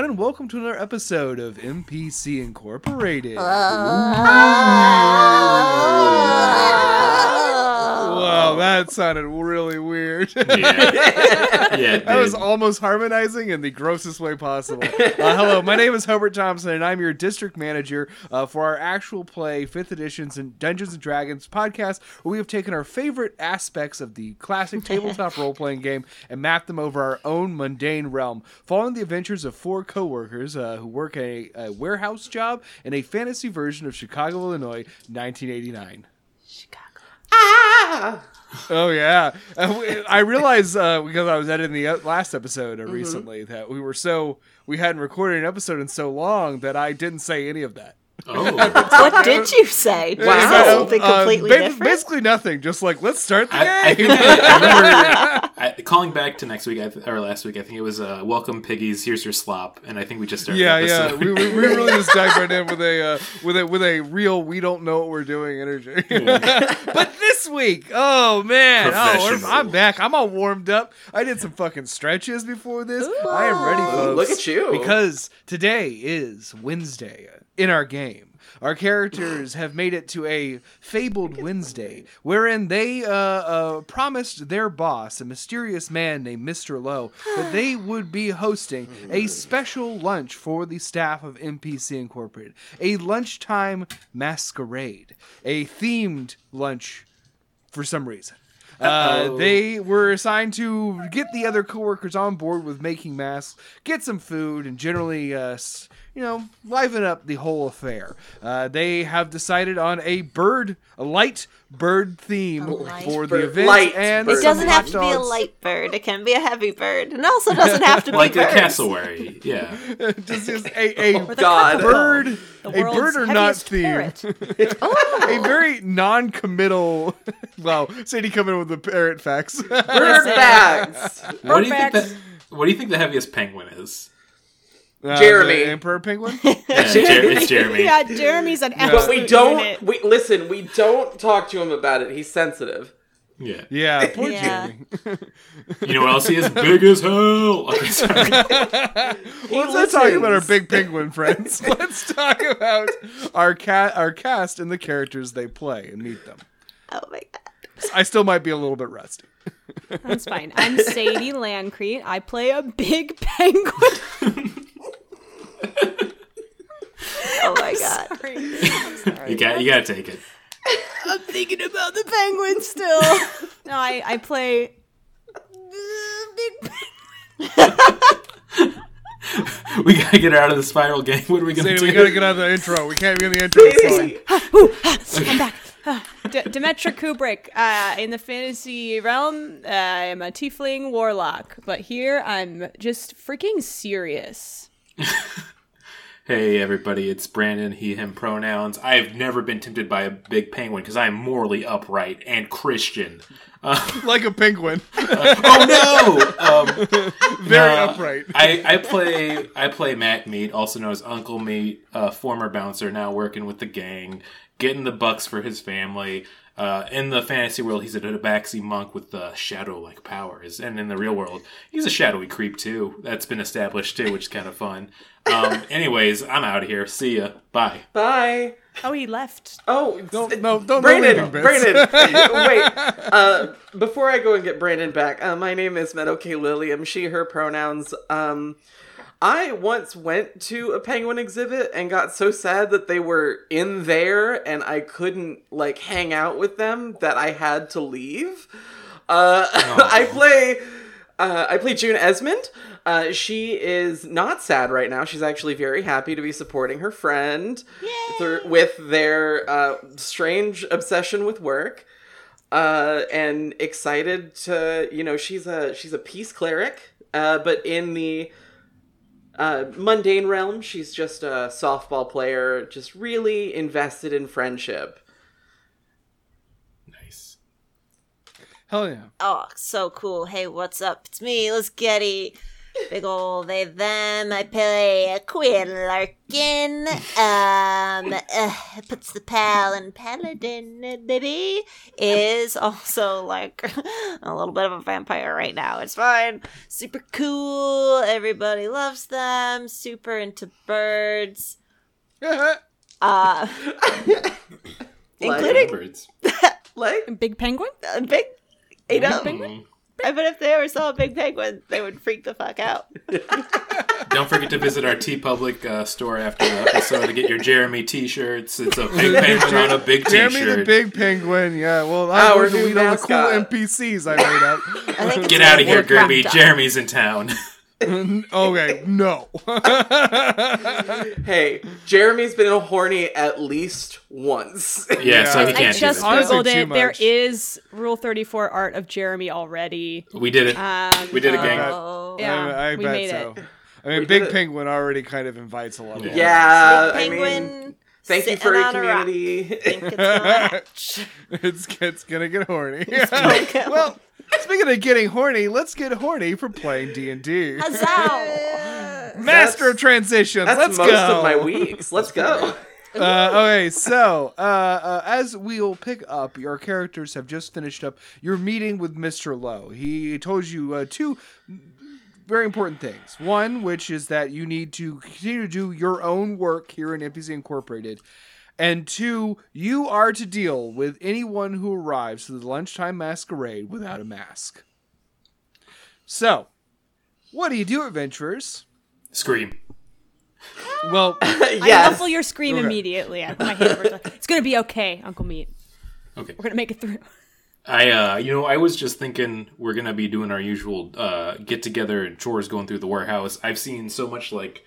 everyone, and welcome to another episode of MPC Incorporated. Uh, ah. Wow, that sounded really weird. Yeah, yeah. That was almost harmonizing in the grossest way possible. Uh, hello, my name is Hobart Thompson, and I'm your district manager uh, for our actual play 5th editions and Dungeons and Dragons podcast, where we have taken our favorite aspects of the classic tabletop role playing game and mapped them over our own mundane realm, following the adventures of four coworkers uh, who work a, a warehouse job in a fantasy version of Chicago, Illinois, 1989. Oh yeah, Uh, I realized uh, because I was editing the uh, last episode uh, recently that we were so we hadn't recorded an episode in so long that I didn't say any of that. Oh, What did you say? Did you Uh, say something uh, completely ba- different? Basically nothing. Just like let's start the I, I game. think I, I remember I, calling back to next week or last week. I think it was uh, "Welcome Piggies, here's your slop," and I think we just started. yeah, the yeah. We, we, we really just dived right in with a uh, with a with a real we don't know what we're doing energy. but this week, oh man, oh, I'm- back. I'm all warmed up. I did some fucking stretches before this. I am ready, folks. look at you. Because today is Wednesday in our game. Our characters have made it to a fabled Wednesday, wherein they uh, uh, promised their boss, a mysterious man named Mr. Lowe, that they would be hosting a special lunch for the staff of MPC Incorporated. A lunchtime masquerade. A themed lunch for some reason. Uh, they were assigned to get the other coworkers on board with making masks, get some food, and generally, uh, s- you know, liven up the whole affair. Uh, they have decided on a bird, a light bird theme light for the event, light and bird. it doesn't have to be a light bird. It can be a heavy bird. And also doesn't have to be like a cassowary. Yeah, Just, just a, a God. bird, a bird or not theme. parrot. a very non-committal. wow, Sadie coming with the parrot facts. Bird facts. what do you think? That, what do you think the heaviest penguin is? Uh, Jeremy. the emperor penguin. Yeah, Jer- it's Jeremy. yeah, Jeremy's an But we don't. unit. We listen. We don't talk to him about it. He's sensitive. Yeah. Yeah, poor Yeah. Jeremy. You know what else he is? Big as hell. Okay, sorry. Well, let's not talk about our big penguin friends. let's talk about our cat, our cast, and the characters they play, and meet them. Oh my god. I still might be a little bit rusty. That's fine. I'm Sadie Landcrete. I play a big penguin. Oh my god. Sorry. You got. You got to take it. I'm thinking about the penguin still. no, I, I play big penguin. We gotta get her out of the spiral game. What are we gonna Sadie, do? we gotta get out of the intro. We can't be in the intro song. I'm back. D- Demetra Kubrick. Uh, in the fantasy realm, uh, I'm a tiefling warlock, but here I'm just freaking serious. Hey everybody, it's Brandon, he, him pronouns. I've never been tempted by a big penguin because I am morally upright and Christian. Uh, like a penguin, oh no! Um, very no, upright. I, I play I play Matt Meat, also known as Uncle Meat, uh, former bouncer, now working with the gang, getting the bucks for his family. Uh, in the fantasy world, he's a tabaxi monk with uh, shadow-like powers, and in the real world, he's a shadowy creep too. That's been established too, which is kind of fun. Um, anyways, I'm out of here. See ya. Bye. Bye. Oh, he left. Oh, Don't- no, don't- Brandon. leaving bits. Brandon. wait. Uh, before I go and get Brandon back, uh, my name is Meadow K. Lilliam. She, her pronouns. Um, I once went to a penguin exhibit and got so sad that they were in there and I couldn't like hang out with them that I had to leave. Uh, I play. Uh, I play June Esmond. Uh, she is not sad right now. She's actually very happy to be supporting her friend through, with their uh, strange obsession with work, uh, and excited to you know she's a she's a peace cleric, uh, but in the uh, mundane realm, she's just a softball player, just really invested in friendship. Nice. Hell yeah. Oh, so cool. Hey, what's up? It's me, Let's Getty. Big ol' they them. I play a Quinn Larkin. Um, uh, puts the pal and paladin, uh, baby. Is also like a little bit of a vampire right now. It's fine. Super cool. Everybody loves them. Super into birds. Uh, including Birds. Like uh, A big penguin? a big, you know. Mm. I bet if they ever saw a big penguin, they would freak the fuck out. Don't forget to visit our TeePublic uh, store after the episode to get your Jeremy T-shirts. It's a big penguin on a big T-shirt. Jeremy the Big Penguin. Yeah, well, I'm Our going to new lead all the cool mascot. NPCs I made up. I think it's Get out of here, Warcraft Gerby. Jeremy's in town. okay, no. Hey, Jeremy's been horny at least once. yeah, so he I can't I just this. Googled it. There is Rule 34 art of Jeremy already. We did it. Um, we did it, uh, gang. Oh. Yeah, I, I we bet made so. it. I mean, We Big. Penguin already kind of invites a lot of yeah, I Penguin. mean, thank you for your on a rock. community. Think it's gonna it's it's gonna get horny. gonna get well, speaking of getting horny, let's get horny for playing D and D. Huzzah! Master of transitions. That's let's most go. of my weeks. Let's go. uh, okay, so uh, uh, as we'll pick up, your characters have just finished up your meeting with Mr. Lowe. He told you uh, two very important things. One, which is that you need to continue to do your own work here in NPC Incorporated. And two, you are to deal with anyone who arrives to the lunchtime masquerade without a mask. So, what do you do, adventurers? Scream. Well, yes. I yes. muffle your scream Okay. immediately. I put my hand over. It's gonna be okay, Uncle Meat. Okay. We're gonna make it through. I, uh, you know, I was just thinking we're gonna be doing our usual uh, get together and chores going through the warehouse. I've seen so much like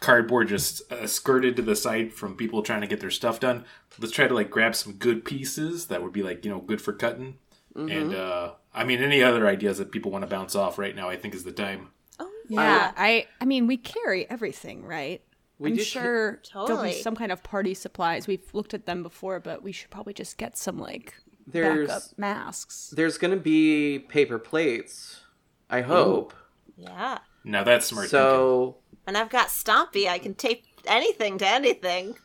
cardboard just uh, skirted to the side from people trying to get their stuff done. Let's try to like grab some good pieces that would be like you know good for cutting. And uh, I mean, any other ideas that people want to bounce off right now, I think is the time. Oh yeah, I. I mean, we carry everything, right? We I'm do ca- sure there'll Totally. be some kind of party supplies. We've looked at them before, but we should probably just get some like There's backup masks. there's gonna be paper plates. I hope. Yeah. Now that's smart. thinking. So And I've got Stompy. I can tape anything to anything.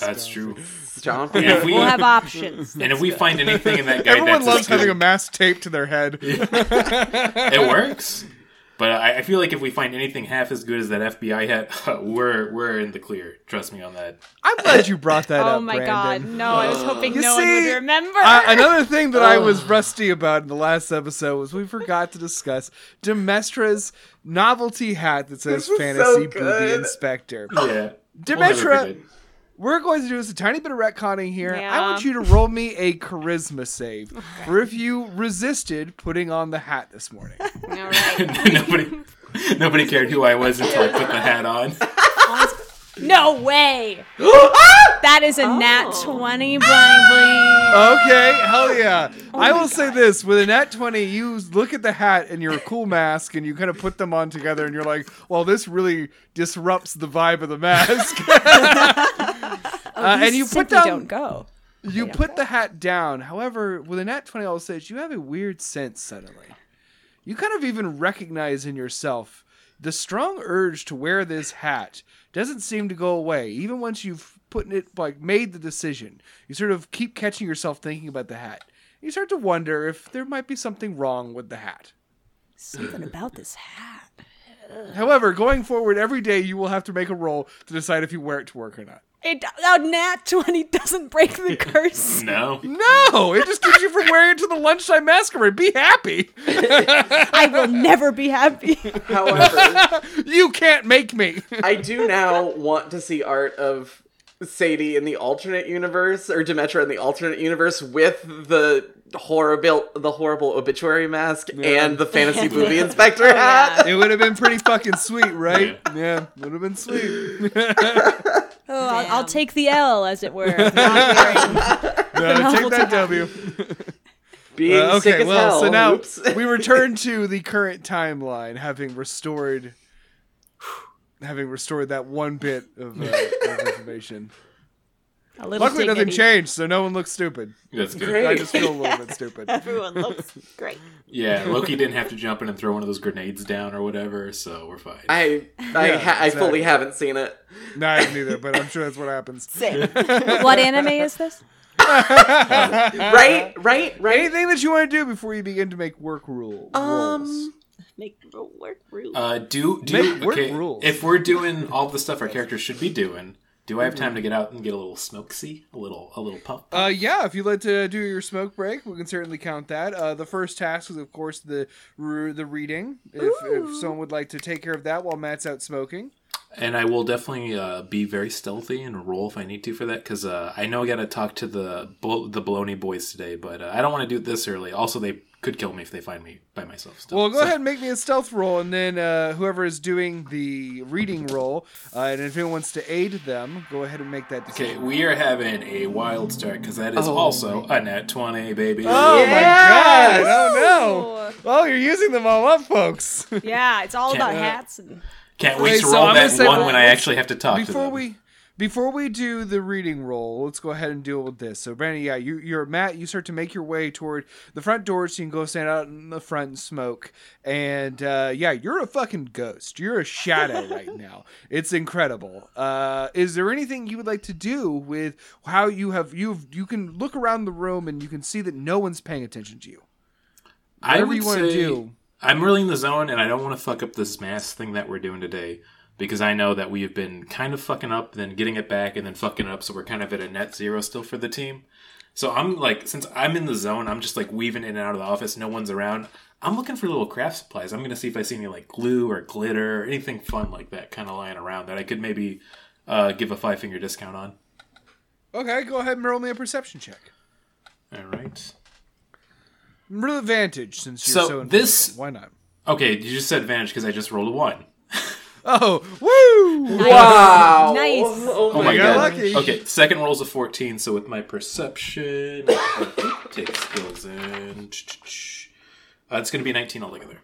that's true. Stompy. And we We'll have options. and if we find anything in that guide, everyone that's loves having a mask taped to their head. it works. But I, I feel like if we find anything half as good as that FBI hat, we're we're in the clear. Trust me on that. I'm glad you brought that up. oh my god, no! I was hoping You no one would remember. Uh, another thing that I was rusty about in the last episode was we forgot to discuss Demetra's novelty hat that says This Fantasy so Booby. Inspector. Yeah. We'll Demetra, forget. We're going to do is a tiny bit of retconning here. I want you to roll me a charisma save for if you resisted putting on the hat this morning. Nobody nobody cared who I was until I put the hat on. No way. that is a nat Oh. twenty, blind bling. Okay, hell yeah. Oh I will say this with a nat 20, you look at the hat and your cool mask and you kind of put them on together and you're like, well, this really disrupts the vibe of the mask. Uh, and you put down, don't go. you put the hat down. However, with a nat 20, I'll say you have a weird sense suddenly. You kind of even recognize in yourself the strong urge to wear this hat doesn't seem to go away even once you've put it like made the decision you sort of keep catching yourself thinking about the hat you start to wonder if there might be something wrong with the hat Something about this hat. however going forward every day you will have to make a roll to decide if you wear it to work or not It a nat twenty doesn't break the curse. No. no it just keeps you from wearing it to the lunchtime masquerade be happy I will never be happy. However, you can't make me I do now want to see art of Sadie in the alternate universe or Demetra in the alternate universe with the horrible the horrible obituary mask and the fantasy movie inspector hat. it would have been pretty fucking sweet right yeah would have been sweet Oh, I'll, I'll take the L, as it were. of not wearing- Uh, take that W. Being Uh, sick okay, as well, hell. so now Oops. we return to the current timeline, having restored, having restored that one bit of, uh, of information. A little Luckily, nothing changed, so no one looks stupid. That's good. Great. I just feel a little bit stupid. Everyone looks great. Yeah, Loki didn't have to jump in and throw one of those grenades down or whatever, so we're fine. I I, Yeah, ha- I fully haven't seen it. No, I haven't either, but I'm sure that's what happens. Same. What anime is this? Right, right, right. Anything that you want to do before you begin to make work rule Um, rolls? Make the work rude. Uh, do do Make work okay, rules. if we're doing all the stuff our characters should be doing, do I have time to get out and get a little smokesy, a little a little puff? Uh, yeah, if you'd like to do your smoke break, we can certainly count that. Uh, the first task is, of course, the the reading. If, if someone would like to take care of that while Matt's out smoking. And I will definitely uh, be very stealthy and roll if I need to for that because uh, I know I got to talk to the blo- the Baloney boys today, but uh, I don't want to do it this early. Also, they could kill me if they find me by myself. Still. Well, go So- ahead and make me a stealth roll, and then uh, whoever is doing the reading roll, uh, and if anyone wants to aid them, go ahead and make that Decision. Okay, we are having a wild start because that is Oh. also a net twenty, baby. Oh Yes! my god! Oh no! Oh, you're using them all up, folks. Yeah, it's all about hats and Can't wait Okay, to so roll I'm that one when I actually have to talk to before them. we before we do the reading roll, let's go ahead and deal with this. So, Brandon, yeah, you, you're Matt. You start to make your way toward the front door, so you can go stand out in the front and smoke. And uh, yeah, you're a fucking ghost. You're a shadow right now. It's incredible. Uh, is there anything you would like to do with how you have you you can look around the room and you can see that no one's paying attention to you. I Whatever would you wanna say do. I'm really in the zone, and I don't want to fuck up this mass thing that we're doing today because I know that we have been kind of fucking up, then getting it back, and then fucking up. So we're kind of at a net zero still for the team. So I'm like, since I'm in the zone, I'm just like weaving in and out of the office. No one's around. I'm looking for little craft supplies. I'm gonna see if I see any like glue or glitter, or anything fun like that, kind of lying around that I could maybe uh, give a five finger discount on. Okay, go ahead and roll me a perception check. All right. Real advantage since you're So so, this- Why not? Okay, you just said advantage because I just rolled a one. Oh, woo! Wow. Nice. Oh, Oh my my god. lucky. Okay, second roll's a 14, so with my perception, take skills in. Uh, it's going to be 19 altogether.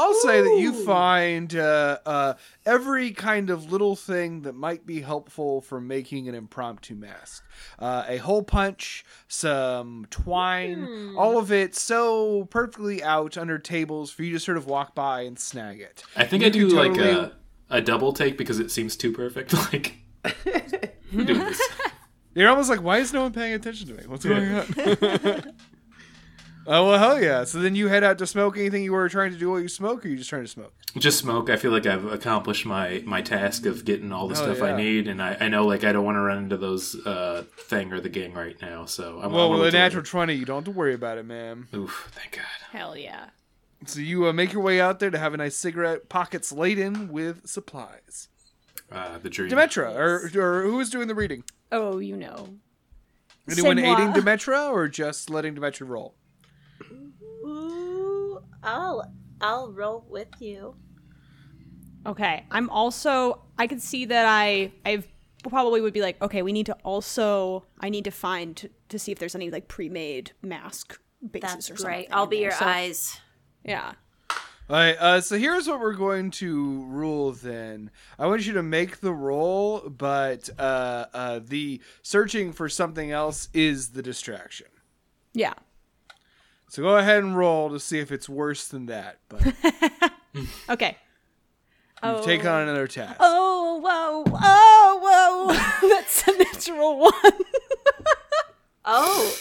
I'll say that you find uh, uh, every kind of little thing that might be helpful for making an impromptu mask. Uh, a hole punch, some twine, all of it so perfectly out under tables for you to sort of walk by and snag it. I think You I do can like a, a double take because it seems too perfect. Like, doing this. You're almost like, why is no one paying attention to me? What's going on? oh well, hell yeah! So then you head out to smoke. Anything you were trying to do while you smoke, or you just trying to smoke? Just smoke. I feel like I've accomplished my, my task of getting all the Oh, stuff yeah. I need, and I, I know like I don't want to run into those uh, thing or the gang right now. So I'm Well, I'm with a natural twenty, you don't have to worry about it, ma'am. Oof! Thank God. hell yeah. So you uh, make your way out there to have a nice cigarette, pockets laden with supplies. Uh, the dream. Demetra, or, or who is doing the reading? Oh, you know. Anyone C'est aiding Demetra, or just letting Demetra roll? Ooh, I'll I'll roll with you. Okay, I'm also. I could see that I I probably would be like, okay, we need to also. I need to find to, to see if there's any like pre-made mask bases That's or great. something. I'll be there. your So, eyes. Yeah. All right, uh, so here's what we're going to rule then. I want you to make the roll, but uh, uh, the searching for something else is the distraction. Yeah. So go ahead and roll to see if it's worse than that. But you Okay. Oh. take on another task. Oh whoa! Oh whoa! That's a natural one. Oh,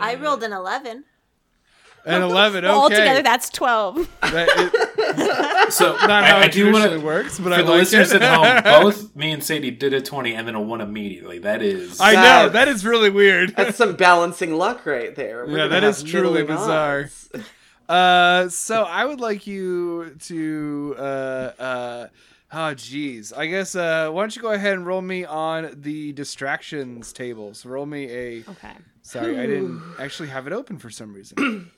I rolled an eleven. And 11, okay. Well, Altogether, that's twelve. That is So not I, how I it do want traditionally to works, but For I the like listeners it. at home, both me and Sadie did a 20 and then a 1 immediately. That is. I know, That- that is really weird. That's some balancing luck right there. We're Yeah, that is truly bizarre. Uh, so I would like you to, uh, uh, oh geez, I guess, uh, why don't you go ahead and roll me on the distractions table? So roll me a, Okay. sorry, I didn't actually have it open for some reason.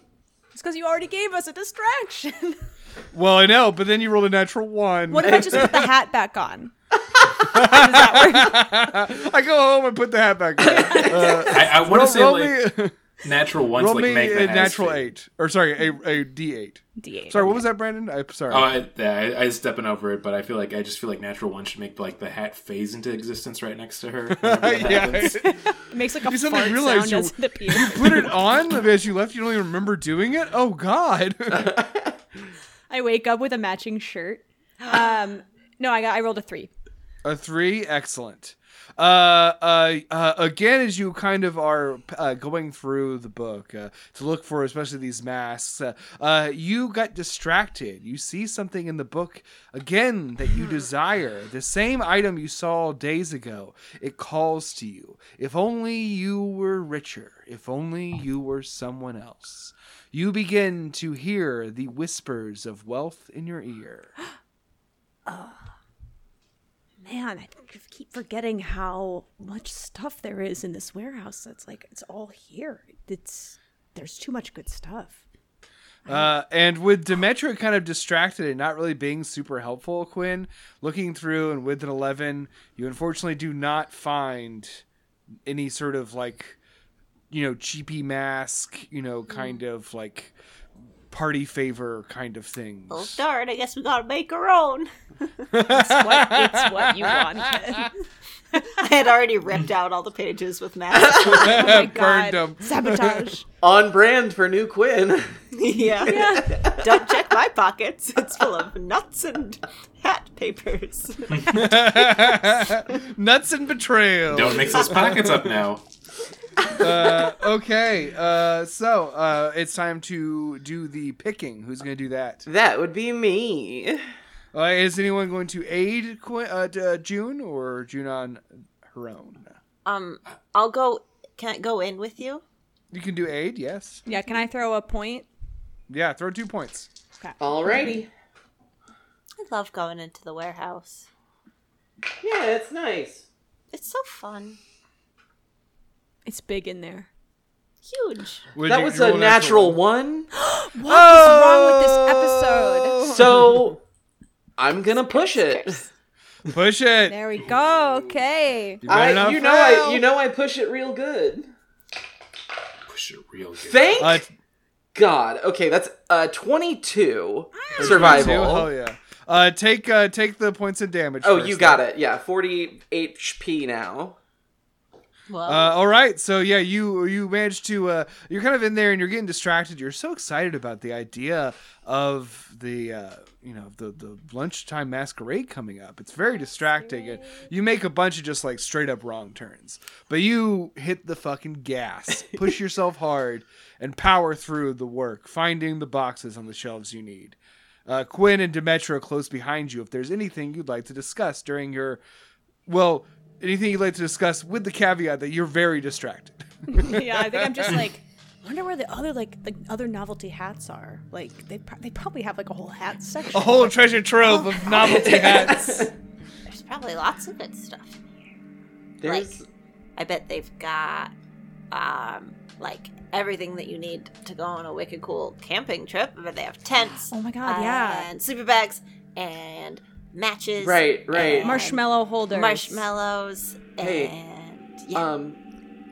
It's because you already gave us a distraction. well, I know, but then you rolled a natural one. what if I just put the hat back on? Does that work? I go home and put the hat back on. Uh, I, I want to say, roll like, me, natural ones Roll like me make a the has natural eight, or sorry, a, a D eight. D8. Sorry, what was that, Brandon? I'm sorry. Oh, I, yeah, I, I was stepping over it, but I feel like I just feel like natural one should make like the hat phase into existence right next to her. yeah. It makes like a You fart realize sound you- as it appears. Put it on as you left. You don't even remember doing it. Oh God. I wake up with a matching shirt. Um, no, I got. I rolled a three. A three, excellent. Uh, uh, uh, again, as you kind of are uh, going through the book uh, to look for, especially these masks, uh, uh, you got distracted. You see something in the book again that you desire. The same item you saw days ago. It calls to you. If only you were richer. If only you were someone else. You begin to hear the whispers of wealth in your ear. Man, I keep forgetting how much stuff there is in this warehouse. It's like it's all here. It's there's too much good stuff. Uh, and with Demetra kind of distracted and not really being super helpful, Quinn, looking through and with an 11, you unfortunately do not find any sort of like, you know, cheapy mask, you know, kind of like party favor kind of things. Oh darn! I guess we gotta make our own. It's what, it's what you wanted. I had already ripped out all the pages with masks. Oh my Burned god. 'em. Sabotage. On brand for new Quinn. yeah. Don't check my pockets. It's full of nuts and hat papers. Nuts and betrayal. Don't mix those pockets up now. Uh, okay, uh, so uh, it's time to do the picking. Who's going to do that? That would be me. Uh, is anyone going to aid Qu- uh, uh, June or June on her own? Um, I'll go. Can I go in with you? You can do aid, yes. Yeah, can I throw a point? Yeah, throw two points. Alrighty. I love going into the warehouse. Yeah, it's nice. It's so fun. It's big in there. Huge. Would That you- was you roll a an natural one. What is wrong with this episode? So I'm gonna push it. Push it. There we go. Okay. You better I, not you know, I, you know, I push it real good. Push it real good. Thank Uh, God. Okay, that's uh 22 two, survival. hell yeah. Uh, take uh, take the points of damage. Oh, first, you though. got it. Yeah, 40 HP now. Well, Uh, all right, so yeah, you you managed to uh, you're kind of in there and you're getting distracted. You're so excited about the idea of the uh, you know the the lunchtime masquerade coming up. It's very distracting, and you make a bunch of just like straight up wrong turns. But you hit the fucking gas, push yourself hard, and power through the work, finding the boxes on the shelves you need. Uh, Quinn and Demetra close behind you. If there's anything you'd like to discuss during your, well, anything you'd like to discuss with the caveat that you're very distracted. yeah, I think I'm just like, wonder where the other like the other novelty hats are. Like they pro- they probably have like a whole hat section. A whole treasure trove of novelty hats. there's probably lots of good stuff. There's I bet they've got um like everything that you need to go on a wicked cool camping trip. But they have tents. Oh my God, yeah. And sleeper bags and matches. Right, right. and marshmallow holders. Marshmallows Hey, and yeah. um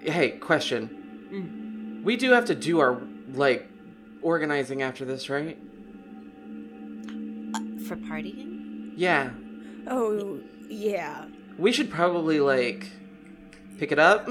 hey, question. We do have to do our like organizing after this, right? for partying. Yeah. Oh yeah. We should probably like pick it up.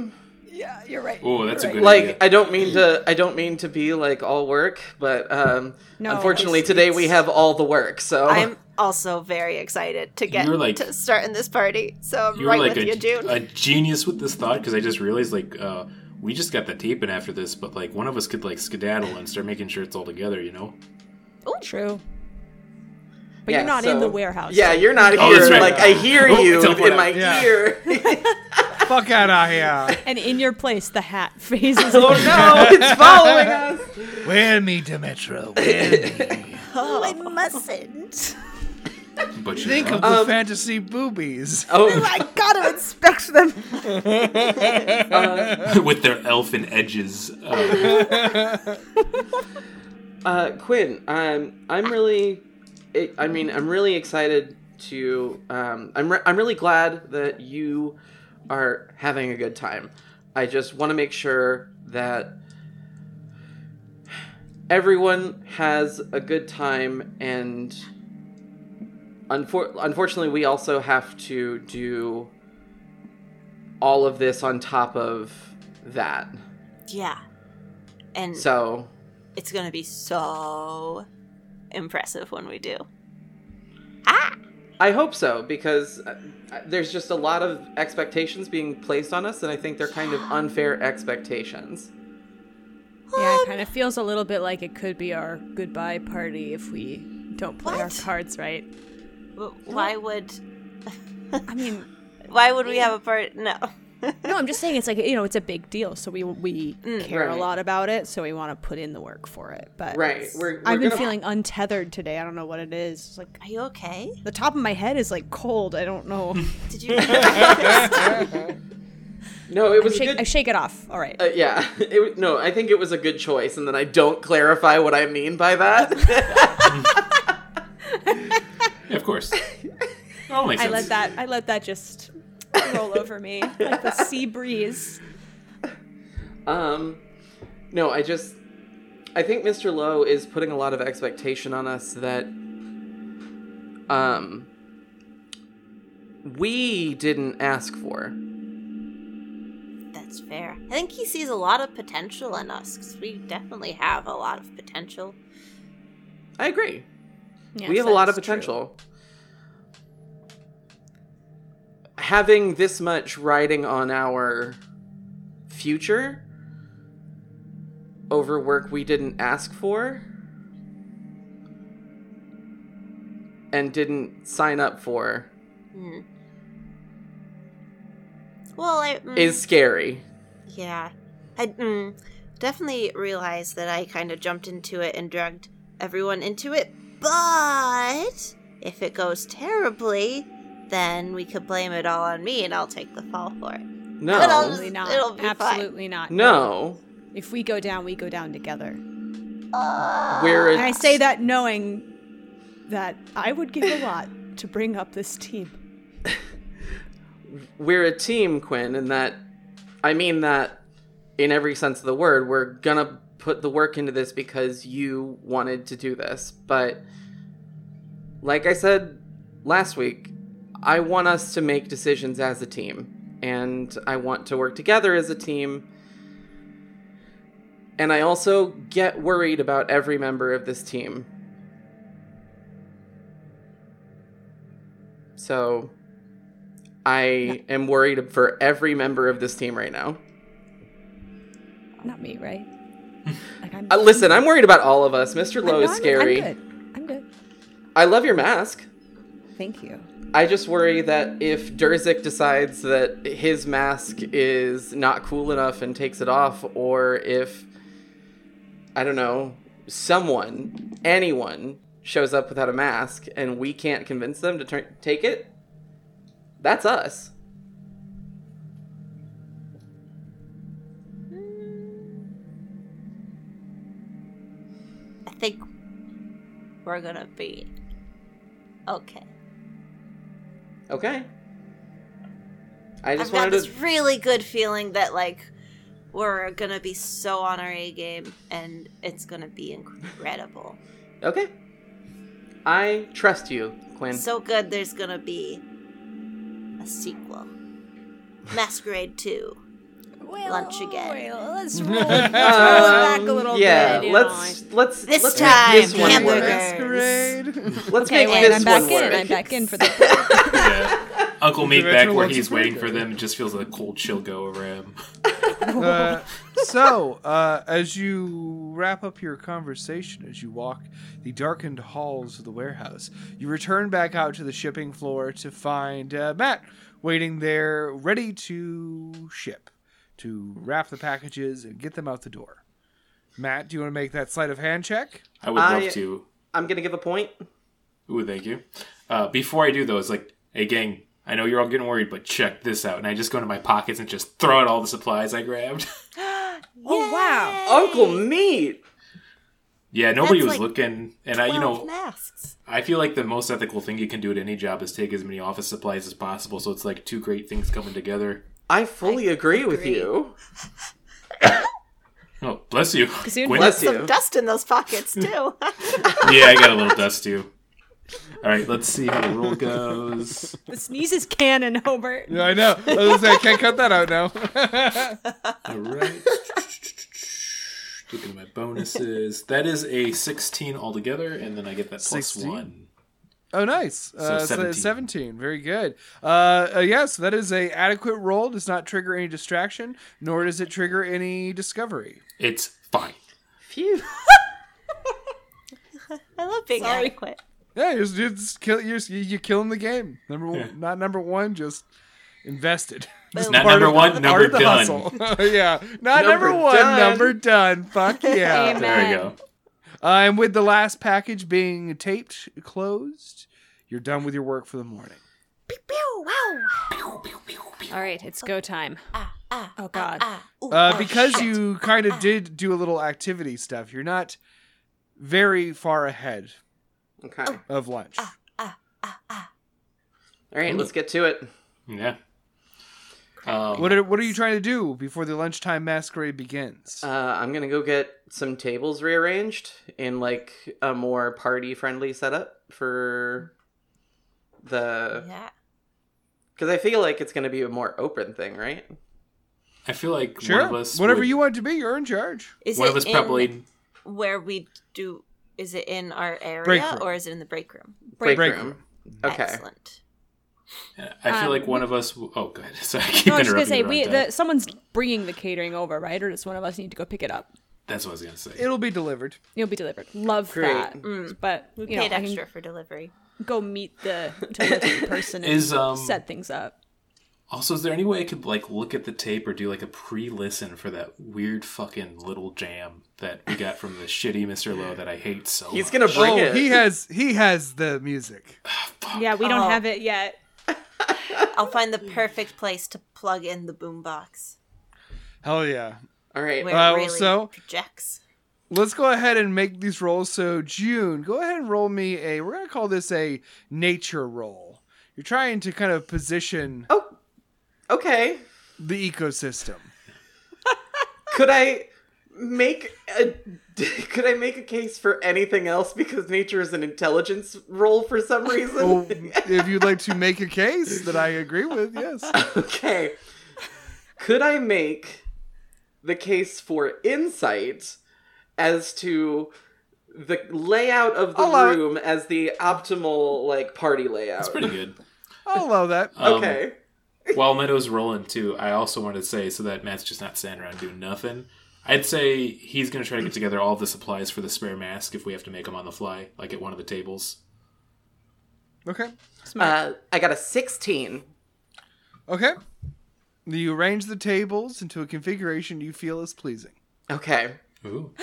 Yeah, you're right. Oh, that's a You're good like idea. I don't mean to I don't mean to be like all work, but um No, unfortunately it's- today we have all the work. So I'm also very excited to get You're like- to starting this party. So I'm You're right like with a, you, June. a genius with this thought because I just realized like uh, we just got the tape in after this, but like one of us could like skedaddle and start making sure it's all together, you know? Oh, true. But Yeah, you're not in the warehouse. Yeah, so- you're not Oh, here. that's right. Like I hear Oh, you teleport in my. Yeah. ear. Fuck out of here. And in your place, the hat phases. oh no, it's following us. Wear me, Demetra. Wear me. oh, I mustn't. But you Think know, of the Um, fantasy boobies. Oh, I gotta inspect them. with their elfin edges. Uh, uh, Quinn, um, I'm really, I I mean, I'm really excited to. Um, I'm re- I'm really glad that you are having a good time. I just want to make sure that everyone has a good time and unfor- unfortunately we also have to do all of this on top of that Yeah. And so it's gonna be so impressive when we do. Ah! I hope so because uh, there's just a lot of expectations being placed on us and i think they're kind of unfair expectations Yeah, it kind of feels a little bit like it could be our goodbye party if we don't play our cards right. W- Why would I mean, why would we have a part? No. No, I'm just saying it's like you know it's a big deal, so we we care Right. a lot about it, so we want to put in the work for it. But right we're, we're I've been gonna- feeling untethered today. I don't know what it is. It's like Are you okay? the top of my head is like cold. I don't know. Did you? no it was a shake, good I shake it off. All right. Uh, yeah, it, no, I think it was a good choice, and then I don't clarify what I mean by that. Yeah, of course. All makes I sense. let that I let that just roll over me like the sea breeze. um, no, I just, I think Mr. Lowe is putting a lot of expectation on us that, um, we didn't ask for. That's fair. I think he sees a lot of potential in us because we definitely have a lot of potential. I agree. Yes, we have a lot of potential. true. Having this much riding on our future over work we didn't ask for and didn't sign up for Hmm. Well, I mm, is scary. yeah, I mm, definitely realized that I kind of jumped into it and dragged everyone into it. But if it goes terribly, then we could blame it all on me, and I'll take the fall for it. But I'll No. Absolutely not. It'll be fine. Absolutely not. No. If we go down, we go down together. Ah. We're And I say that knowing that I would give a lot to bring up this team. we're a team, Quinn, and that I mean that in every sense of the word. We're gonna put the work into this because you wanted to do this. But like I said last week, I want us to make decisions as a team, and I want to work together as a team. And I also get worried about every member of this team. So I am worried for every member of this team right now. Not me, right? Like I'm, Uh, listen, I'm worried about all of us. Mr. Lowe is scary. I'm good. I'm good. I love your mask. Thank you. I just worry that if Durzik decides that his mask is not cool enough and takes it off, or if, I don't know, someone, anyone, shows up without a mask and we can't convince them to tur- take it, that's us. I think we're gonna be okay. Okay. I I've just got this to. really good feeling that like we're gonna be so on our A game, and it's gonna be incredible. Okay. I trust you, Quinn. So good, there's gonna be a sequel, Masquerade Two. Lunch again. Well, let's roll, let's roll it back a little Um, yeah, bit. you let's know. let's This let's time, make this one hamburger. work. Let's Okay, make wait, this I'm back one in. work. I'm back in for the. Yeah. Uncle Meat back where he's waiting pretty for them. It just feels like a cold chill go over him. Uh, so, uh, as you wrap up your conversation, as you walk the darkened halls of the warehouse, you return back out to the shipping floor to find uh, Matt waiting there, ready to ship, to wrap the packages and get them out the door. Matt, do you want to make that sleight of hand check? I would I- love to. I'm gonna give a point. Ooh, thank you. Uh, before I do though, it's like, hey gang, I know you're all getting worried, but check this out. And I just go into my pockets and just throw out all the supplies I grabbed. Oh wow! Uncle Meat. yeah, nobody That's was like looking, and I, you know, masks. I feel like the most ethical thing you can do at any job is take as many office supplies as possible. So it's like two great things coming together. I fully agree with you. Oh, bless you. Kassoon, Gwyn- Bless you. Some dust in those pockets too. yeah, I got a little dust too. All right, let's see how the roll goes. The sneeze is canon, Hobart. Yeah, I know. I was say, I can't cut that out now. All right. Looking at my bonuses. That is a 16 altogether, and then I get that plus 16? one. Oh, nice. Uh, so 17. 17. Very good. Uh, uh, yes, that is a adequate roll. Does not trigger any distraction, nor does it trigger any discovery. It's fine. Phew. I love being Sorry. adequate. Yeah, you're, you're just kill, you're, you're killing the game. Number one, not number one, just invested. Just Not number one, part number done. yeah, not number, Number one, done. number done. Fuck yeah. Amen. There we go. Uh, and with the last package being taped closed, you're done with your work for the morning. Pew, wow. All right, it's go time. Ah, Oh God. ah. Ooh, Uh, oh, because shit. you kind of did do a little activity stuff, you're not very far ahead Okay. of lunch. All right, let's get to it. Yeah. Um, What are what are you trying to do before the lunchtime masquerade begins? Uh, I'm gonna go get some tables rearranged in like a more party friendly setup for the Yeah. because I feel like it's gonna be a more open thing, right? I feel like sure, one of us. whatever would- you want it to be, you're in charge. Is One it of us in probably. where we do? Is it in our area or is it in the break room? Break, Break room. room. Okay. Excellent. I feel Um, like one of us. w- Oh, good. So I keep No, I was gonna say we the, someone's bringing the catering over, right? Or does one of us need to go pick it up? That's what I was gonna say. It'll be delivered. It'll be delivered. Love Great. that. But We you know, paid extra for delivery. go meet the delivery person and Is, um, set things up. Also, is there any way I could like look at the tape or do like a pre-listen for that weird fucking little jam that we got from the shitty Mr. Lowe that I hate so He's much? gonna bring oh, it. he has he has the music. Yeah, we don't Oh. have it yet. I'll find the perfect place to plug in the boombox Hell yeah. All right. where Well, it really so- projects. Let's go ahead and make these rolls. So June, go ahead and roll me a. We're gonna call this a nature roll. You're trying to kind of position Oh, okay. the ecosystem. Could I make a could I make a case for anything else because nature is an intelligence role for some reason? Well, if you'd like to make a case that I agree with, yes. okay. Could I make the case for insight as to the layout of the I'll allow it. room as the optimal like party layout? It's pretty good. I'll allow that. Um, Okay. While Meadow's rolling too, I also wanted to say so that Matt's just not standing around doing nothing. I'd say he's going to try to get together all the supplies for the spare mask if we have to make them on the fly, like at one of the tables. Okay. Uh, I got a 16. Okay. You arrange the tables into a configuration you feel is pleasing. Okay. Ooh.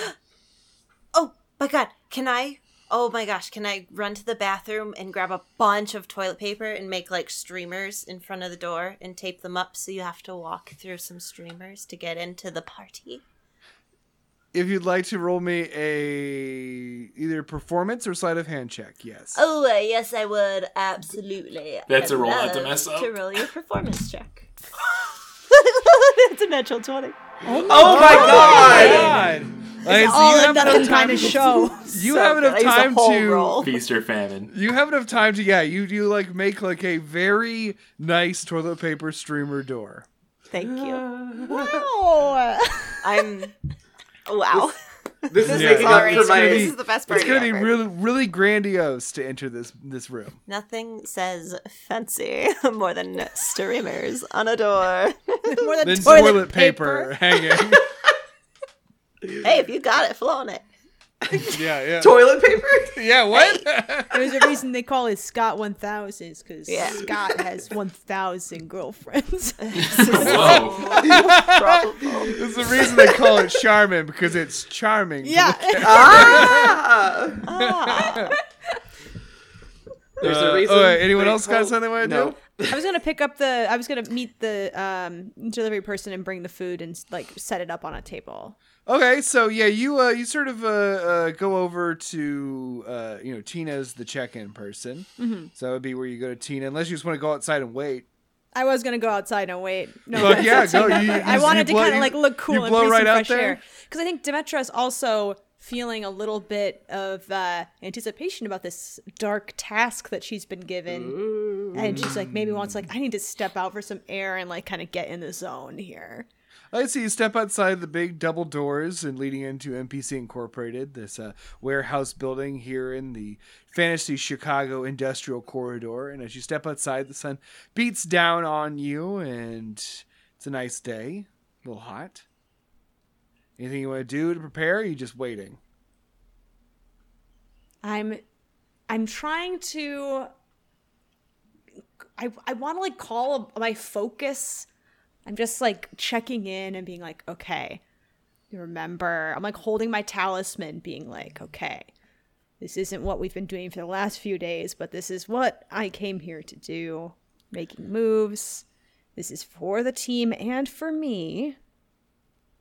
Oh my god, can I? Oh my gosh, can I run to the bathroom and grab a bunch of toilet paper and make like streamers in front of the door and tape them up so you have to walk through some streamers to get into the party? If you'd like to roll me a either performance or sleight of hand check, yes. Oh, uh, yes, I would. Absolutely. That's I'd a roll not to mess up. To roll your performance check. it's a natural 20. Oh my god! God. Like, so All you or have nothing enough time kind of show. You So have good. enough I used a time to roll. Feast or famine. You have enough time to yeah, you you like make like a very nice toilet paper streamer door. Thank you. Oh, I'm. Wow. This is Yeah, making Sorry, up for my. this is the best part. It's gonna be really really grandiose to enter this this room. Nothing says fancy more than streamers on a door. more than Then toilet, toilet, paper, hanging. hey, if you got it, flaunt it. yeah, yeah. Toilet paper? yeah, what? There's a reason they call it Scott 1000s because Yeah. Scott has 1,000 girlfriends. Whoa. There's the reason they call it Charmin because it's charming. yeah. look ah! Ah. There's Uh, a reason. oh, wait, anyone they else got something they wanna no. do? I was gonna pick up the. I was gonna meet the um, delivery person and bring the food and like set it up on a table. Okay, so yeah, you uh, you sort of uh, uh, go over to uh, you know Tina's the check-in person, Mm-hmm. so that would be where you go to Tina, unless you just want to go outside and wait. I was gonna go outside and wait. No, yeah. You- you- I wanted you to kind of like look cool and blow breathe right out fresh there? air because I think Demetra is also feeling a little bit of uh, anticipation about this dark task that she's been given, and she's like maybe wants like I need to step out for some air and like kind of get in the zone here. I see you step outside the big double doors and leading into MPC Incorporated, this uh, warehouse building here in the fantasy Chicago industrial corridor. And as you step outside, the sun beats down on you, and it's a nice day, a little hot. Anything you want to do to prepare? You just waiting? I'm I'm trying to I I want to like call my focus. I'm just like checking in and being like, "Okay, you remember." I'm like holding my talisman being like, "Okay. This isn't what we've been doing for the last few days, but this is what I came here to do. Making moves. This is for the team and for me."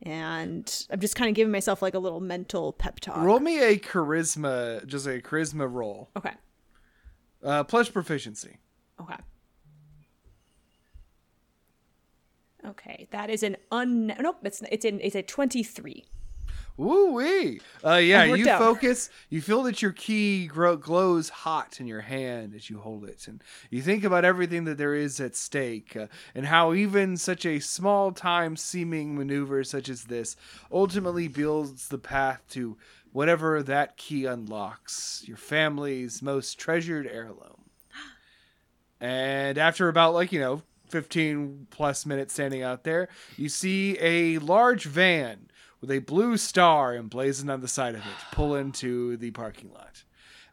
And I'm just kind of giving myself like a little mental pep talk. Roll me a charisma, just a charisma roll, Okay. uh, plus proficiency. Okay. Okay, that is an un. Nope, it's it's in it's a twenty three. Woo wee! Uh, yeah, you out. focus. You feel that your key grow, glows hot in your hand as you hold it, and you think about everything that there is at stake, uh, and how even such a small time seeming maneuver such as this ultimately builds the path to whatever that key unlocks your family's most treasured heirloom. And after about like you know 15 plus minutes standing out there, you see a large van with a blue star emblazoned on the side of it pull into the parking lot.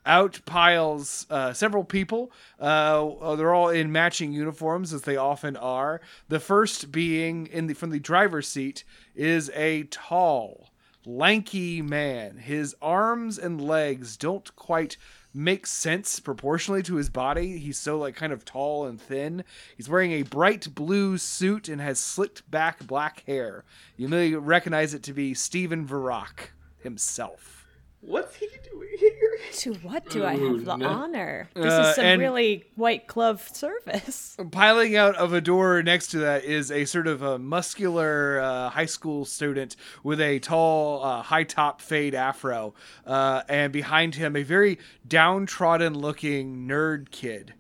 Out piles uh, several people. Uh, they're all in matching uniforms, as they often are. The first being in the from the driver's seat is a tall, lanky man. His arms and legs don't quite make sense proportionally to his body. He's so like kind of tall and thin. He's wearing a bright blue suit and has slicked back black hair. You may recognize it to be Stephen Varrock himself. What's he doing here? To what do I have the no. honor? This Uh, is some really white glove service. Piling out of a door next to that is a sort of a muscular uh, high school student with a tall, uh, high top fade afro, uh, and behind him a very downtrodden looking nerd kid,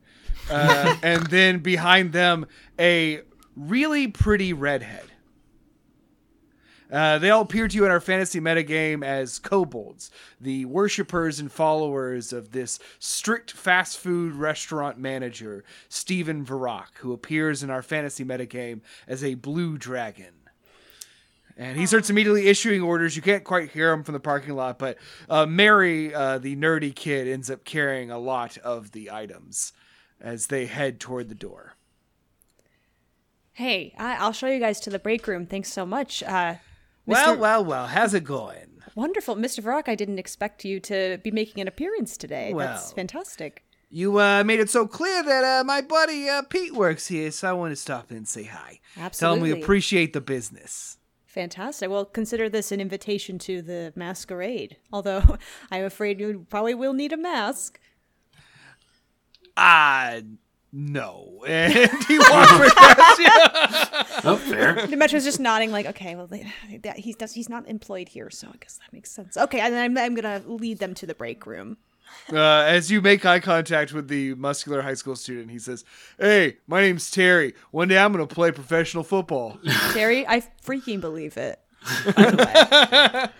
uh, and then behind them a really pretty redhead. Uh, they all appear to you in our fantasy metagame as kobolds, the worshippers and followers of this strict fast food restaurant manager, Stephen Varrock, who appears in our fantasy metagame as a blue dragon. And he starts immediately issuing orders. You can't quite hear him from the parking lot, but uh, Mary, uh, the nerdy kid, ends up carrying a lot of the items as they head toward the door. Hey, I, I'll show you guys to the break room. Thanks so much. Uh, Well, Mr. well, well, how's it going? Wonderful, Mr. Varrock. I didn't expect you to be making an appearance today. That's fantastic. You uh, made it so clear that uh, my buddy uh, Pete works here, so I want to stop in and say hi. Absolutely. Tell him we appreciate the business. Fantastic. Well, consider this an invitation to the masquerade. Although I'm afraid you probably will need a mask. Ah, no. And he walks right past you. Oh, fair. Demetra's just nodding, like, okay, well, that, he's does, he's not employed here, so I guess that makes sense. Okay, and I'm, I'm gonna lead them to the break room. Uh, as you make eye contact with the muscular high school student, he says, Hey, my name's Terry. One day I'm going to play professional football. Terry, I freaking believe it.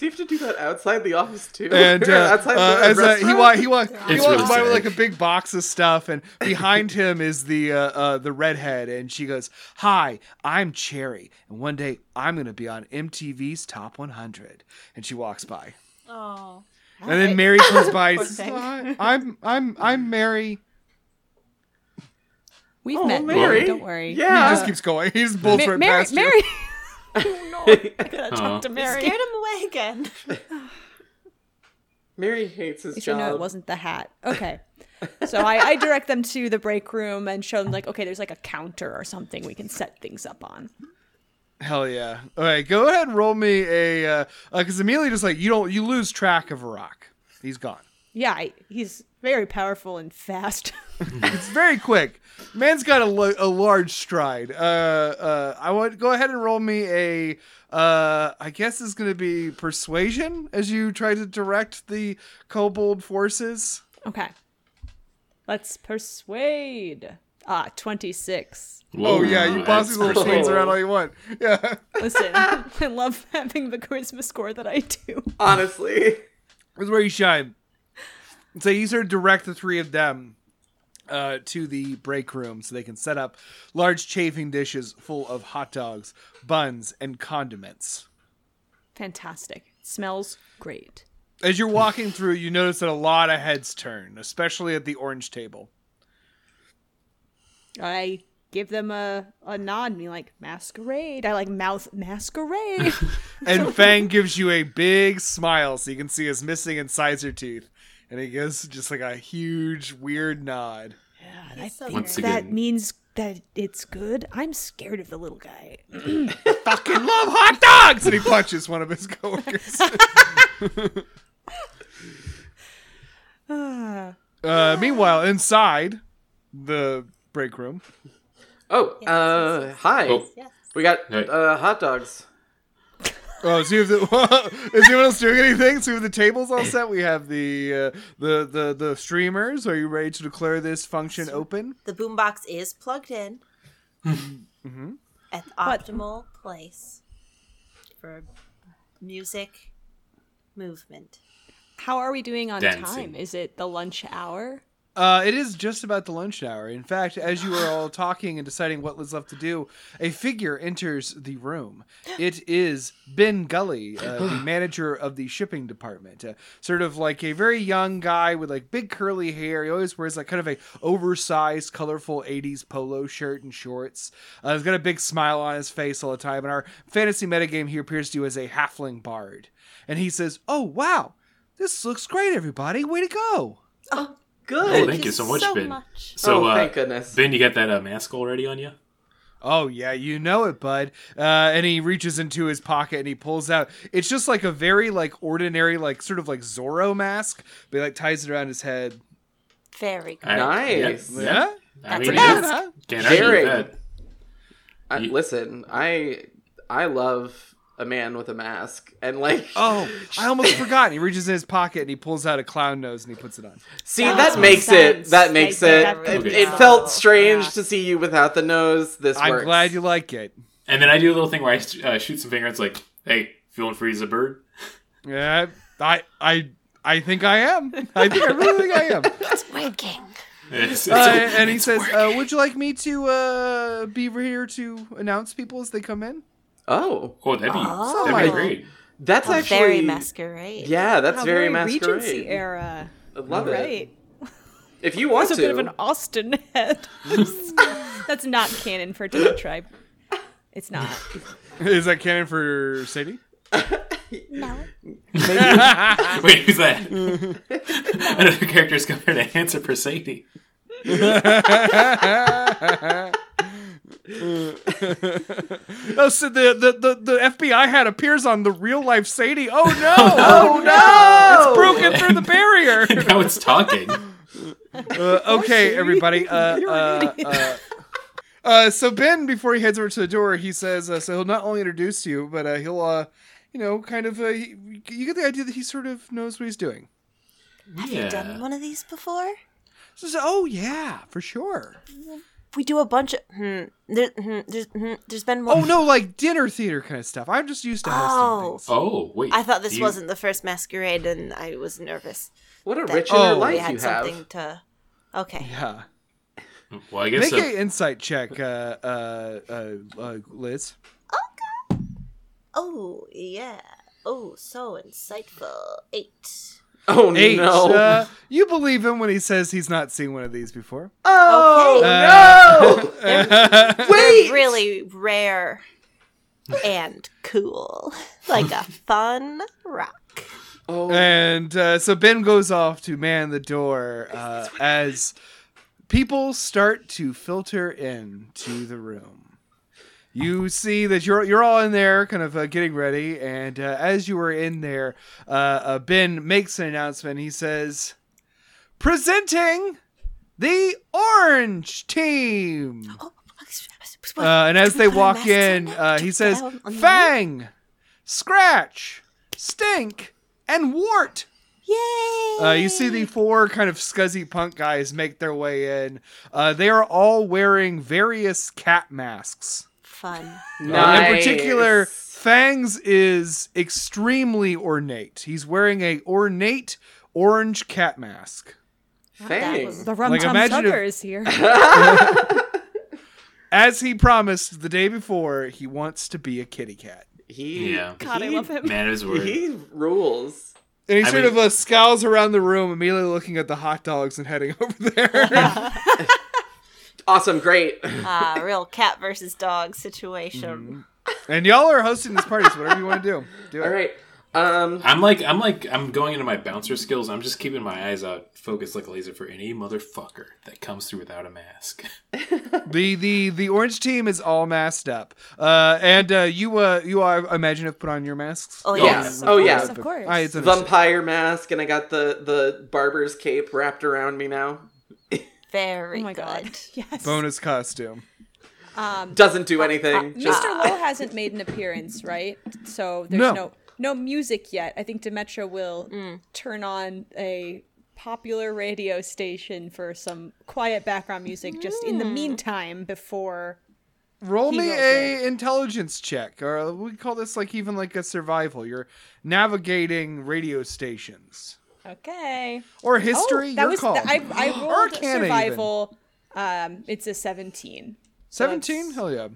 By the way. Does he have to do that outside the office too? and uh, outside uh, the as uh, he restaurant? wa- he walks he It's walks really by with like a big box of stuff, and behind him is the uh, uh, the redhead, and she goes, "Hi, I'm Cherry, and one day I'm gonna be on MTV's Top 100." And she walks by, Oh. and then Mary comes by. and says, thing. I'm I'm I'm Mary. We've Oh, met, Mary. Don't worry. Yeah. He just keeps going. He just bolts Ma- right Mary, past you. Mary. Oh. to You Mary. scared him away again. Mary hates his You should know job. it wasn't the hat. Okay. So I, I direct them to the break room and show them like, okay, there's like a counter or something we can set things up on. Hell yeah! All right, go ahead and roll me a uh, uh, because Amelia just like you don't you lose track of Rock. He's gone. Yeah, he's very powerful and fast. It's very quick. Man's got a, lo- a large stride. Uh, uh, I want go ahead and roll me a. Uh, I guess it's going to be persuasion as you try to direct the kobold forces. okay. Let's persuade. Ah, 26. Oh yeah, you boss these that's little chains around all you want. Yeah. Listen, I love having the charisma score that I do. Honestly. This is where you shine. So you sort of direct the three of them uh, to the break room so they can set up large chafing dishes full of hot dogs, buns, and condiments. Fantastic. smells great. As you're walking through, you notice that a lot of heads turn, especially at the orange table. I give them a, a nod and be like, masquerade. I like mouth masquerade. And Fang gives you a big smile so you can see his missing incisor tooth. And he gives just like a huge, weird nod. And I think Once that again. means that it's good. I'm scared of the little guy. Fucking love hot dogs! And he punches one of his coworkers. uh, meanwhile, inside the break room, Oh, uh, hi. Oh. Yes. We got Hey. uh, hot dogs. Oh, see if the is anyone else doing anything? See if the tables all set. We have the uh, the the the streamers. Are you ready to declare this function open? The boombox is plugged in Mm-hmm. at the optimal place for music movement. How are we doing on Dancing. time? Is it the lunch hour? Uh, it is just about the lunch hour. In fact, as you are all talking and deciding what was left to do, a figure enters the room. It is Ben Gully, uh, the manager of the shipping department. Uh, sort of like a very young guy with like big curly hair. He always wears like kind of a oversized, colorful '80s polo shirt and shorts. Uh, he's got a big smile on his face all the time. And our fantasy metagame here appears to you as a halfling bard. And he says, "Oh wow, this looks great, everybody! Way to go!" Good. Oh, thank you so much, Ben. much. So, Oh, uh, thank goodness. Ben, you got that uh, mask already on you? Oh yeah, you know it, bud. Uh, and he reaches into his pocket and he pulls out. It's just like a very like ordinary, like sort of like Zorro mask, but he like ties it around his head. Very good. Nice. Yeah. Yeah, I That's mean, a yeah, huh? can't argue Very. that. I, You- listen, I I love a man with a mask, and like, Oh, I almost forgot. He reaches in his pocket and he pulls out a clown nose and he puts it on. see That that, makes makes sense. it. That makes Like, it. that It, makes it felt strange Yeah. to see you without the nose. This I'm works. glad you like it. And then I do a little thing where I uh, shoot some fingers like, hey, feeling free as a bird? Yeah, I, I, I think I am. I think I really think I am. It's working. It's, it's, Uh, and he says, uh, "Would you like me to uh, be here to announce people as they come in?" Oh, oh, that'd be, Oh. that'd be great. that's actually Very masquerade. Yeah, that's How very, Regency masquerade. era. I love it. Right. If you want It's a bit of an Austen head. That's not canon for Dinner Tribe. It's not. Is that canon for Sadie? No. Wait, who's that? Another character's coming here to answer for Sadie. Oh, so the, the, the, the FBI hat appears on the real life Sadie. Oh no! oh no, It's broken through the barrier. now it's talking. Uh, okay, everybody. Uh, You're uh, uh, uh, so Ben, before he heads over to the door, he says, uh, so he'll not only introduce you, but uh, he'll, uh, you know, kind of, uh, he, you get the idea that he sort of knows what he's doing. Have you done one of these before? So, so- oh yeah, for sure. We do a bunch of. Hmm. There, hmm, there's, hmm, there's been more. Oh no, like dinner theater kind of stuff. I'm just used to hosting Oh. things. Oh, wait. I thought this You- wasn't the first masquerade, and I was nervous. what a that rich Oh. inner we life had you something have. to. Okay. Yeah. Well, I guess Make an insight check, uh, uh, uh, uh, Liz. Okay. Oh yeah. Oh, so insightful. Eight. Oh Eight. no! Uh, you believe him when he says he's not seen one of these before. oh Okay. no! They're Wait. really rare and cool, like a fun rock. Oh, And uh, so Ben goes off to man the door uh, as people start to filter in to the room. You see that you're you're all in there, kind of uh, getting ready, and uh, as you are in there, uh, uh, Ben makes an announcement. He says, presenting the orange team. Uh, and as they walk in, uh, he says, Fang, Scratch, Stink, and Wart. Yay! Uh, you see the four kind of scuzzy punk guys make their way in. Uh, they are all wearing various cat masks. Fun. Uh, Nice. in particular, Fangs is extremely ornate. He's wearing a ornate orange cat mask. Thanks. The Rum Like, Tum imagine if- Tugger is here. As he promised the day before, he wants to be a kitty cat. He, Yeah. God, I love him. Man of his word. He rules. And he I sort mean- of uh, scowls around the room, immediately looking at the hot dogs and heading over there. Awesome, great. Ah, real cat versus dog situation. and y'all are hosting this party, so whatever you want to do, do it. All right. Um, I'm like I'm like I'm going into my bouncer skills. I'm just keeping my eyes out, focused like a laser for any motherfucker that comes through without a mask. The the the orange team is all masked up, uh, and uh, you uh, you I imagine have put on your masks. Oh, yes. yes. Oh, yeah. Of course. I, it's understood. vampire mask, and I got the the barber's cape wrapped around me now. Very Oh my good. god. Yes. bonus costume. Um, Doesn't do anything. Mr. just Lowe hasn't made an appearance, right? So there's No. no no, music yet. I think Demetra will Mm. turn on a popular radio station for some quiet background music just in the Mm. meantime before Roll me rolls a intelligence check, or we call this like even like a survival. You're navigating radio stations Okay. or history. oh, that your was call. I I rolled Arcana even. survival. Um it's a 17. Seventeen. that's Hell yeah.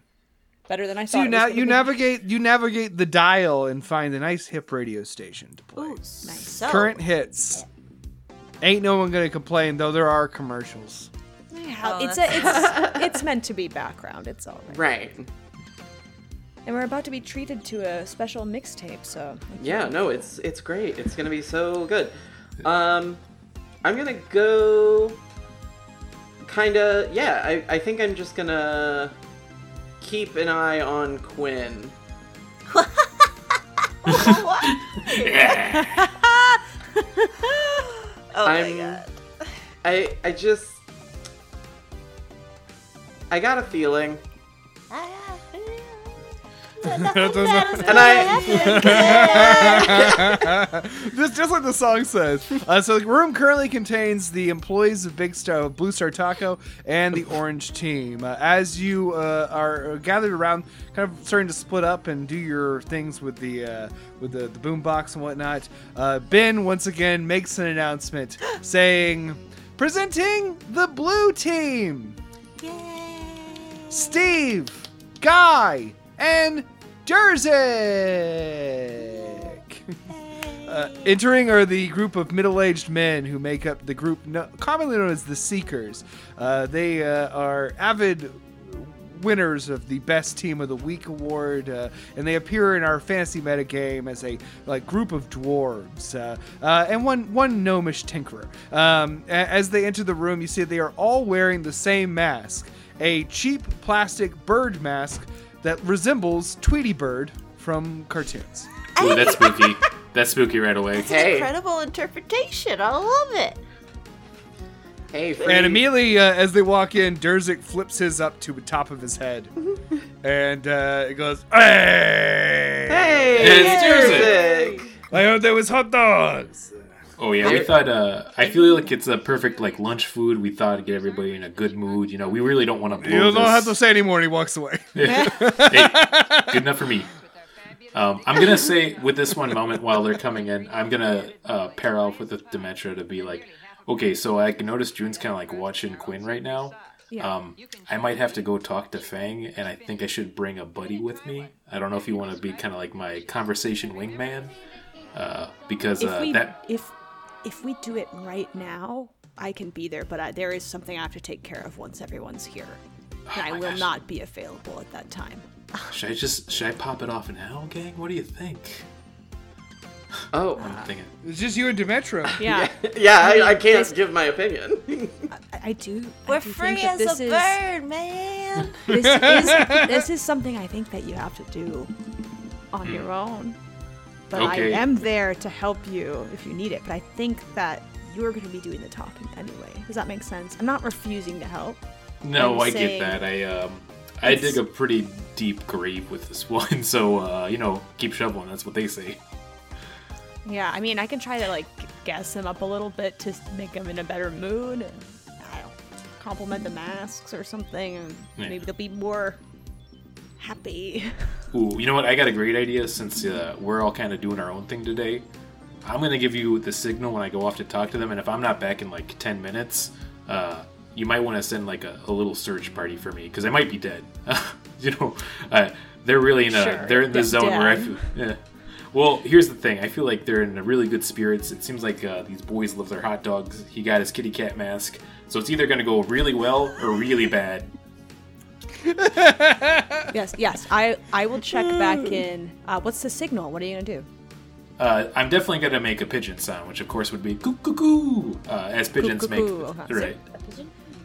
Better than I So thought. you, na- you navigate you navigate the dial and find a nice hip radio station to play. Ooh, nice. So, Current hits. Ain't no one gonna complain though. There are commercials. Yeah, Oh, it's a, it's it's meant to be background. It's all right. right. And we're about to be treated to a special mixtape, so Yeah, no, it's it's great. It's gonna be so good. Um, I'm gonna go. Kinda, yeah. I I think I'm just gonna keep an eye on Quinn. oh my I'm- god. I I just I got a feeling, and I just, just like the song says. Uh, so the room currently contains the employees of Big Star, Blue Star Taco, and the Orange Team. Uh, as you uh, are gathered around, kind of starting to split up and do your things with the uh, with the, the boombox and whatnot, uh, Ben once again makes an announcement saying, "Presenting the Blue Team." Steve, Guy, and Jerzik. Uh, entering are the group of middle-aged men who make up the group no- commonly known as the Seekers. Uh, they uh, are avid winners of the Best Team of the Week award, uh, and they appear in our fantasy meta game as a like group of dwarves uh, uh, and one one gnomish tinkerer. Um, as they enter the room, you see they are all wearing the same mask, a cheap plastic bird mask that resembles Tweety Bird from cartoons. Ooh, that's spooky. That's spooky right away. It's Hey. an incredible interpretation. I love it. hey, free, And immediately, uh, as they walk in, Jerzik flips his up to the top of his head, and uh, it goes, "Hey, hey, It's Jerzik. I heard there was hot dogs." Oh yeah, we thought. Uh, I feel like it's a perfect like lunch food. We thought to get everybody in a good mood. You know, we really don't want to blow You don't this. have to say anymore. And he walks away. hey, good enough for me. Um, I'm gonna say with this one moment while they're coming in, I'm gonna uh, pair off with the Demetra to be like, okay, so I can notice June's kind of like watching Quinn right now. Yeah. Um, I might have to go talk to Fang, and I think I should bring a buddy with me. I don't know if you want to be kind of like my conversation wingman, uh, because if uh, we that if if we do it right now, I can be there, but I, there is something I have to take care of once everyone's here. And I will gosh. not be available at that time. should I just should I pop it off now, gang? What do you think? Oh, I'm thinking. It's just you and Demetra. Yeah, yeah, I, I mean, can't this- give my opinion. I, I do. We're do free as a is, bird, man. This is this is something I think that you have to do on Hmm. your own. But Okay. I am there to help you if you need it. But I think that you're going to be doing the talking anyway. Does that make sense? I'm not refusing to help. No, I'm I get that. I um, I dig a pretty deep grave with this one, so uh, you know, keep shoveling. That's what they say. Yeah, I mean, I can try to like gas him up a little bit to make him in a better mood and I don't compliment the masks or something, and Yeah. maybe they'll be more happy. Ooh, you know what? I got a great idea. Since uh, we're all kind of doing our own thing today, I'm gonna give you the signal when I go off to talk to them, and if I'm not back in like ten minutes, uh, you might want to send like a, a little search party for me because I might be dead. you know, uh, they're really in a Sure, they're in the zone where I feel. Yeah. Well, here's the thing. I feel like they're in a really good spirits. It seems like uh, these boys love their hot dogs. He got his kitty cat mask, so it's either gonna go really well or really bad. yes, yes. I I will check back in. Uh, what's the signal? What are you gonna do? Uh, I'm definitely gonna make a pigeon sound, which of course would be coo coo coo, uh, as pigeons make. coo, okay. Right.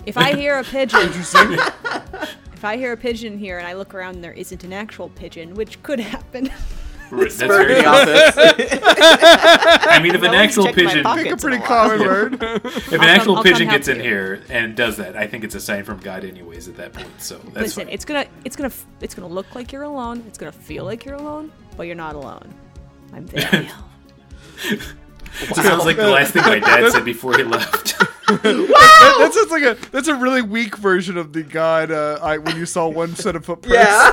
If I hear a pigeon, Interesting. if I hear a pigeon here and I look around and there isn't an actual pigeon, which could happen. Right, That's very the. I mean, if an No one's actual checked my pigeon, pocket. Pick a It's pretty a lot. common word. if an come- actual I'll come pigeon help gets in you. here and does that, I think it's a sign from God, anyways. At that point, so that's Listen, fine. it's gonna it's gonna f- it's gonna look like you're alone. It's gonna feel like you're alone, but you're not alone. I'm there. It sounds like the last thing my dad said before he left. That, that sounds like a that's a really weak version of the God. Uh, I when you saw one set of footprints. Yeah.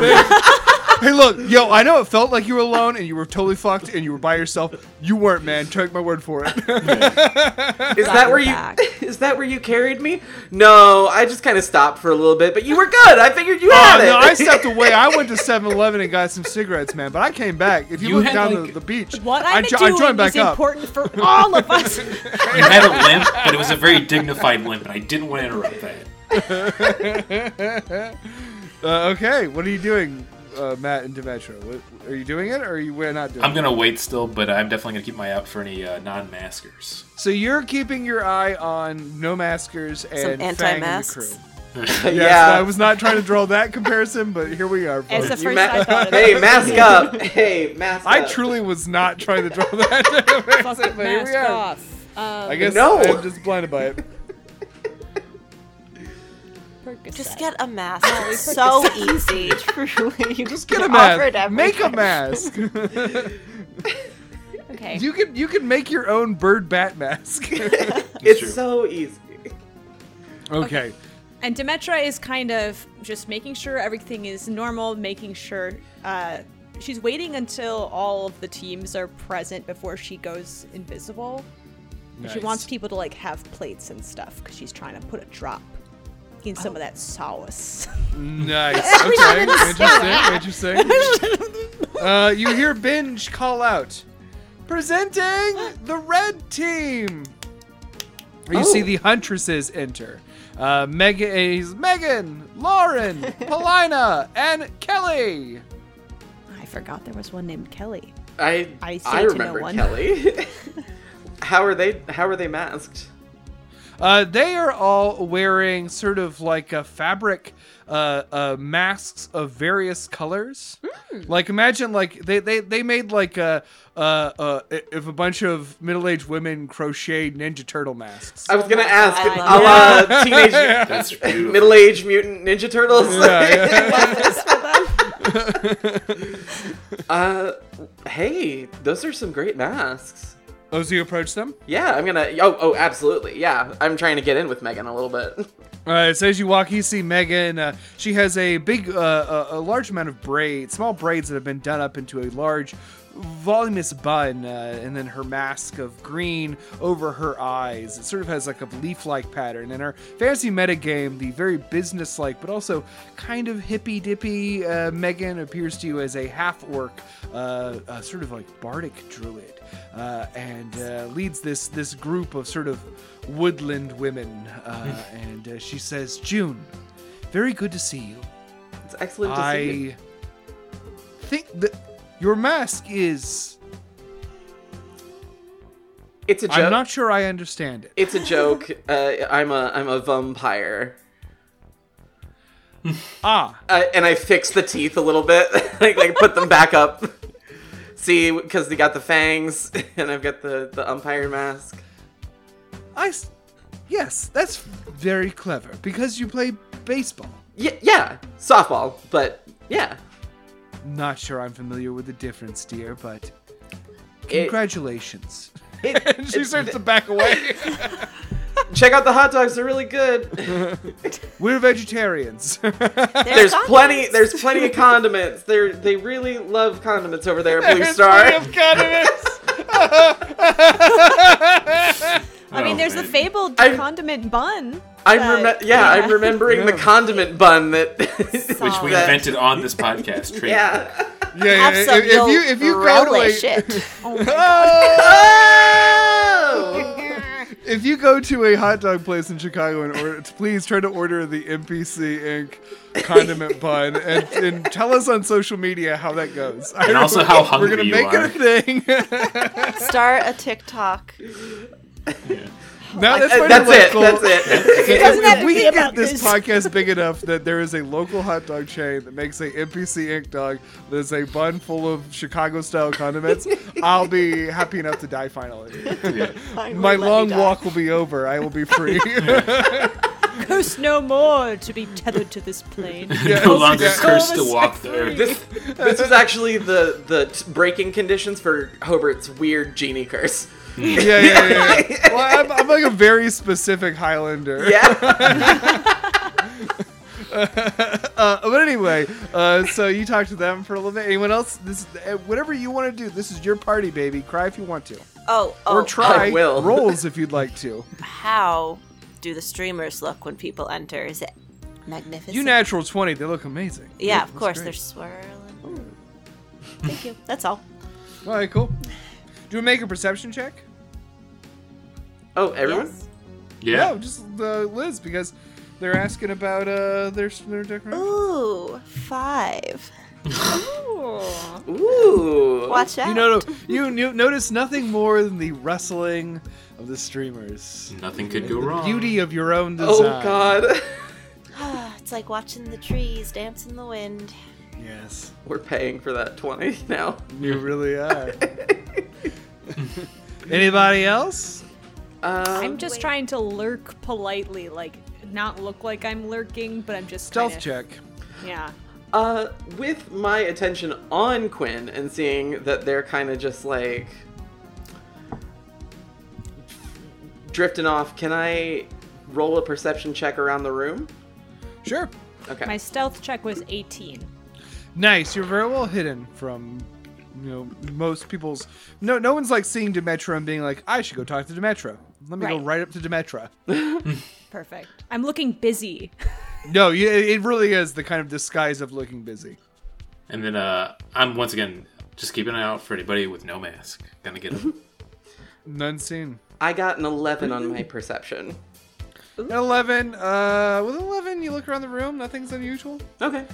Thing. hey, look, yo, I know it felt like you were alone and you were totally fucked and you were by yourself. You weren't, man. Take my word for it. Is that where you is that where you carried me? No, I just kind of stopped for a little bit, but you were good. I figured you Oh, had it. no, I stepped away. I went to 7-Eleven and got some cigarettes, man. But I came back. If you, You look down like- the, the beach, What I, I'm jo- I joined back is up. important for all of us. you had a limp, but it was a very dignified limp, and I didn't want to interrupt that. Uh, okay, what are you doing, uh, Matt and Demetra? What, are you doing it, or are you we're not doing I'm gonna wait still, but I'm definitely gonna keep my eye out for any uh, non-maskers. So you're keeping your eye on no maskers and Fang anti-masks? crew. yeah. I was not trying to draw that comparison, but here we are. It's the first ma- I thought of hey, mask up. Hey, mask I truly was not trying to draw that. Fucking but here we are. off. Um, I guess No. I'm just blinded by it. Percocet. Just get a mask. It's so easy. Truly. You just Get a mask. Make a mask. okay. you can you can make your own bird bat mask. It's true. so easy. okay. And Demetra is kind of just making sure everything is normal, making sure uh, she's waiting until all of the teams are present before she goes invisible. And She wants people to like have plates and stuff because she's trying to put a drop in some of that sauce. Nice. Okay. interesting. Interesting. Uh, you hear Binge call out, presenting the red team. You Oh. see the huntresses enter. Uh, Megan, he's Megan, Lauren, Paulina, and Kelly. I forgot there was one named Kelly. I I I to know remember one. Kelly. how are they? How are they masked? Uh, they are all wearing sort of like a fabric uh, uh, masks of various colors. Like imagine like they, they, they made like a uh, uh, if a bunch of middle aged women crocheted Ninja Turtle masks. I was gonna ask, God. a la teenage That's middle-aged mutant ninja turtles. uh, hey, those are some great masks. Oh, so you approach them? Yeah, I'm gonna. Oh, oh, absolutely. Yeah, I'm trying to get in with Megan a little bit. All right. so as you walk, you see Megan. Uh, she has a big, uh, a, a large amount of braids, small braids that have been done up into a large, voluminous bun, uh, and then her mask of green over her eyes. It sort of has like a leaf-like pattern. And her fantasy metagame, the very business-like but also kind of hippy-dippy uh, Megan appears to you as a half-orc, uh, uh, sort of like bardic druid, uh, and uh, leads this this group of sort of woodland women. Uh, and uh, she says, "June, very good to see you. It's excellent to see you. I think that your mask is. It's a joke. I'm not sure I understand it. It's a joke. Uh, I'm a I'm a vampire. Ah, Uh, and I fix the teeth a little bit, like like put them back up. See, because they got the fangs, and I've got the the umpire mask. I. s- Yes, that's very clever because you play baseball. Yeah, yeah, softball, but yeah. Not sure I'm familiar with the difference, dear, but It- congratulations. it- and she it- starts to back away. check out the hot dogs; they're really good. We're vegetarians. There's plenty. There's plenty of condiments. They're they really love condiments over there, at Blue Star. I mean, Oh, there's the fabled I'm- condiment bun. I'm but- rem- yeah, I'm remembering the condiment bun that Which we that- invented on this podcast. Trademark. Yeah. yeah, yeah. Have some, If, if you'll if you go to a, relish it. Oh my Oh! If you go to a hot dog place in Chicago and order, please try to order the MPC Inc. condiment bun and, and tell us on social media how that goes. I And don't- also how we're gonna you make are. it a thing. Start a TikTok. Now that's, Uh, part That's of it. That's it. If, doesn't if we be can get this, this. podcast big enough that there is a local hot dog chain that makes a MPC Ink dog that is a bun full of Chicago style condiments, I'll be happy enough to die finally. My long walk will be over. I will be free. Curse no more to be tethered to this plane. Yeah. no longer Yeah. cursed to walk set the earth. This this was actually the the t- breaking conditions for Hobart's weird genie curse. Yeah, yeah, yeah. yeah. Well, I'm, I'm like a very specific Highlander. Yeah. Uh, but anyway, uh, so you talk to them for a little bit. Anyone else? This, uh, whatever you want to do. This is your party, baby. Cry if you want to, Oh, oh. or try I will. rolls if you'd like to. How do the streamers look when people enter? Is it magnificent? You natural twenty. They look amazing. Yeah, of course. great. They're swirling. Ooh. Thank you. That's all. All right, cool. Do we make a perception check? Oh, everyone. Yes. yeah. No, just uh, Liz because they're asking about uh their their decoration. Ooh, five. Ooh. Ooh. Watch out. You know, you, you notice nothing more than the rustling of the streamers. Nothing could go The wrong. beauty of your own design. Oh God. it's like watching the trees dance in the wind. Yes, We're paying for that twenty now. you really are. Anybody else? Um, I'm just trying to lurk politely, like not look like I'm lurking, but I'm just Stealth kinda- check. Yeah. Uh, with my attention on Quinn and seeing that they're kind of just like drifting off, can I roll a perception check around the room? Sure. Okay. My stealth check was 18. Nice. You're very well hidden from, you know, most people's. No, no one's like seeing Demetra and being like, I should go talk to Demetra. Let me go Right. right up to Demetra. Perfect. I'm looking busy. no, it really is the kind of disguise of looking busy. And then uh, I'm once again just keeping an eye out for anybody with no mask. Gonna get them. None seen. I got an 11 on my perception. At 11, uh, with 11, you look around the room, nothing's unusual. Okay.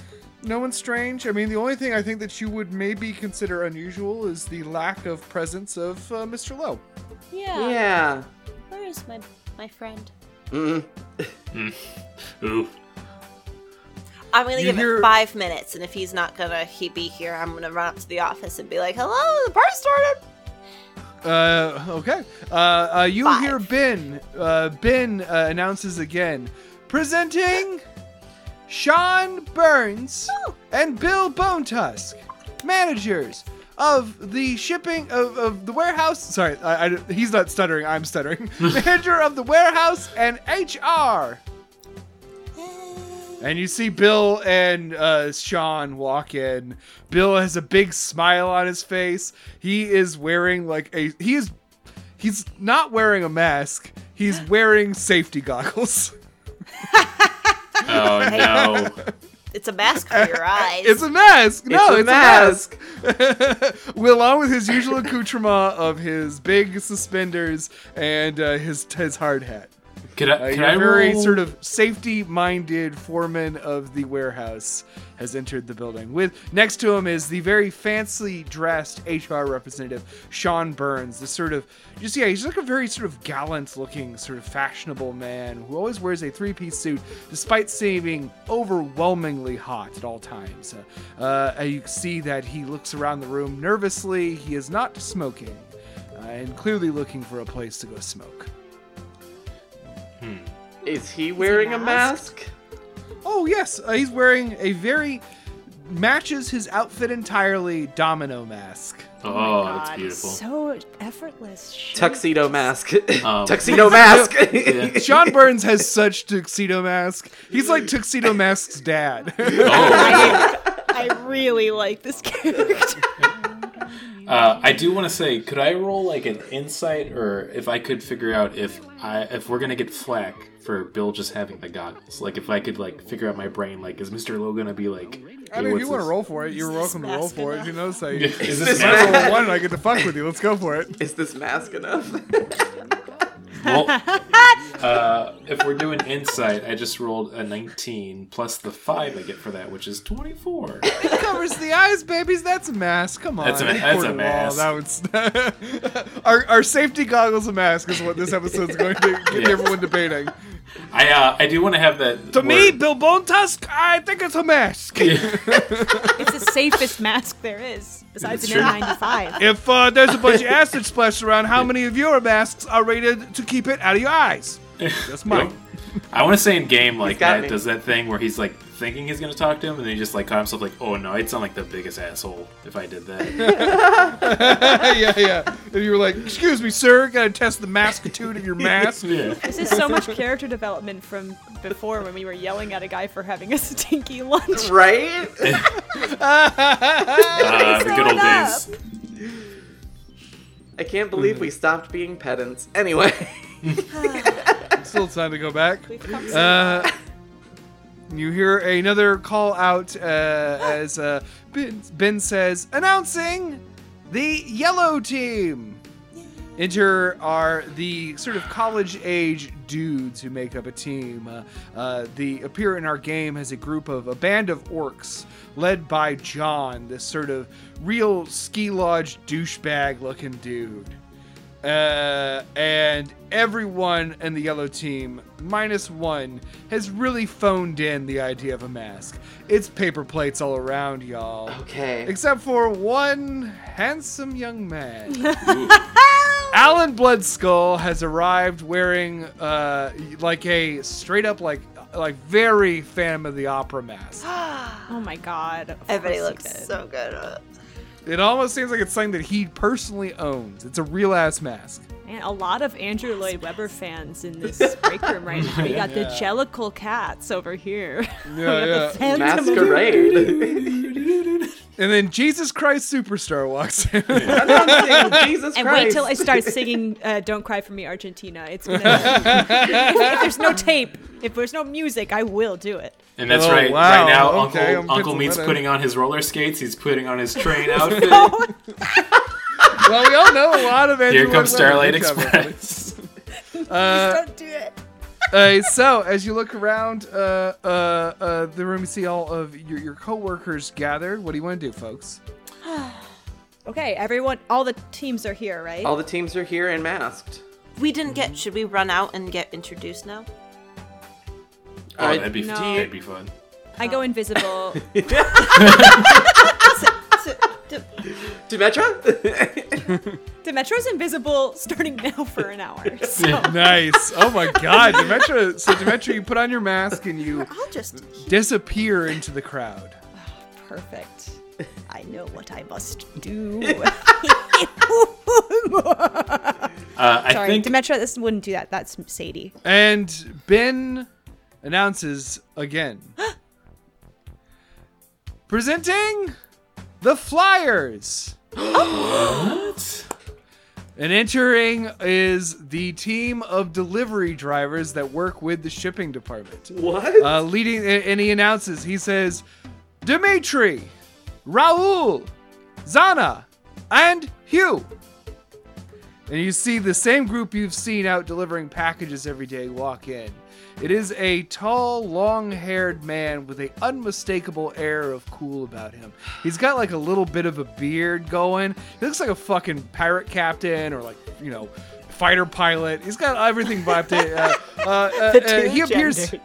No one's strange. I mean, the only thing I think that you would maybe consider unusual is the lack of presence of uh, Mr. Lowe. Yeah. Yeah. Where is my my friend? Mm. Ooh. I'm gonna You give hear- it five minutes, and if he's not gonna he be here, I'm gonna run up to the office and be like, "Hello, the party started." Uh, okay. Uh, uh, you Five. hear Ben. Uh, ben uh, announces again, presenting Sean Burns and Bill Bonetusk, managers of the shipping of, of the warehouse. Sorry, I, I- he's not stuttering. I'm stuttering. Manager of the warehouse and HR. And you see Bill and uh, Sean walk in. Bill has a big smile on his face. He is wearing like a he is he's not wearing a mask. He's wearing safety goggles. Oh no. It's a mask for your eyes. It's a mask. No, a it's, mask. a mask. well, along with his usual accoutrement of his big suspenders and uh, his his hard hat. Can I? Uh, Can I very roll? sort of safety-minded foreman of the warehouse has entered the building. With next to him is the very fancy dressed HR representative Sean Burns. This sort of just yeah, he's like a very sort of gallant-looking, sort of fashionable man who always wears a three-piece suit, despite seeming overwhelmingly hot at all times. Uh, uh, you see that he looks around the room nervously. He is not smoking, uh, and clearly looking for a place to go smoke. Is he wearing a masked? mask? Oh yes, uh, he's wearing a very matches his outfit entirely domino mask. Oh, God, that's beautiful. So effortless. Shit. Tuxedo mask. Um, Tuxedo mask. Yeah. Sean Burns has such tuxedo mask. He's like tuxedo mask's dad. Oh, I really like this character. Uh, I do want to say, could I roll like an insight, or if I could figure out if I if we're gonna get flack for Bill just having the goggles? Like, if I could like figure out my brain, like, is Mister Lowe gonna be like? I mean, if you want to roll for it, you're this welcome to roll mask for it. You know, say Is this this is mask- natural one, I get to fuck with you. Let's go for it. Is this mask enough? Well, uh, if we're doing insight, I just rolled a 19 plus the five I get for that, which is 24. It covers the eyes, babies. That's a mask. Come on, That's a that's a mask. That was our our safety goggles a mask is what this episode's going to get Yeah. everyone debating. I uh, I do want to have that. To me, word- Bill Bone Tusk, I think it's a mask. It's the safest mask there is, besides It's an true. N95. If uh, there's a bunch of acid splashed around, how many of your masks are rated to keep it out of your eyes? That's mine. I want to say in game like that me. does that thing where he's like thinking he's gonna talk to him and then he just like caught himself like, oh no, I'd sound like the biggest asshole if I did that. yeah, yeah. And you were like, "Excuse me, sir, gotta test the maskitude of your mask." yeah. This is so much character development from before when we were yelling at a guy for having a stinky lunch. right? Uh, the good old days. I can't believe we stopped being pedants. Anyway. Still time to go back. We've come so Uh, you hear another call out uh, as uh, ben, ben says, announcing the yellow team. Enter are the sort of college age dudes who make up a team. Uh, uh, the appear in our game as a group of a band of orcs led by John, this sort of real ski lodge douchebag looking dude. Uh, and everyone in the yellow team, minus one, has really phoned in the idea of a mask. It's paper plates all around, y'all. Okay. Except for one handsome young man. Alan Bloodskull has arrived wearing uh, like a straight up like like very Phantom of the Opera mask. Oh my god. Everybody looks so good. It almost seems like it's something that he personally owns. It's a real ass mask. Man, a lot of Andrew Lloyd Webber fans in this break room right now. We got the Jellicle cats over here. We got the yeah. Masquerade. And then Jesus Christ Superstar walks in. Announcing Jesus And Christ. wait till I start singing uh, "Don't Cry for Me, Argentina." It's gonna. if, if there's no tape, if there's no music, I will do it. And that's Oh, right. wow. Right now, Okay, Uncle Uncle Meat's penciling that in. putting on his roller skates. He's putting on his train outfit. well, we all know a lot of Andrew Here comes Starlight Good job, everybody. Express. Don't do it. Uh, so, as you look around uh, uh, uh, the room, you see all of your, your coworkers gathered. What do you want to do, folks? Okay, everyone, all the teams are here, right? All the teams are here and masked. We didn't get. Should we run out and get introduced now? Oh, I- that'd be No. that'd be fun. I go invisible. Demetra? Demetra's invisible starting now for an hour. So Nice. Oh my God, Demetra. So, Demetra, you put on your mask and you I'll just. disappear into the crowd. perfect. I know what I must do. Uh, I Sorry, think Demetra, this wouldn't do that. That's Sadie. And Ben announces again. Presenting the Flyers. what? And entering is the team of delivery drivers that work with the shipping department. what? Uh, leading, and he announces, he says, Dimitri, Raul, Zana, and Hugh. And you see the same group you've seen out delivering packages every day walk in. It is a tall, long haired man with a unmistakable air of cool about him. He's got like a little bit of a beard going. He looks like a fucking pirate captain or like, you know, fighter pilot. He's got everything vibed to. Uh, uh, uh, uh, he appears.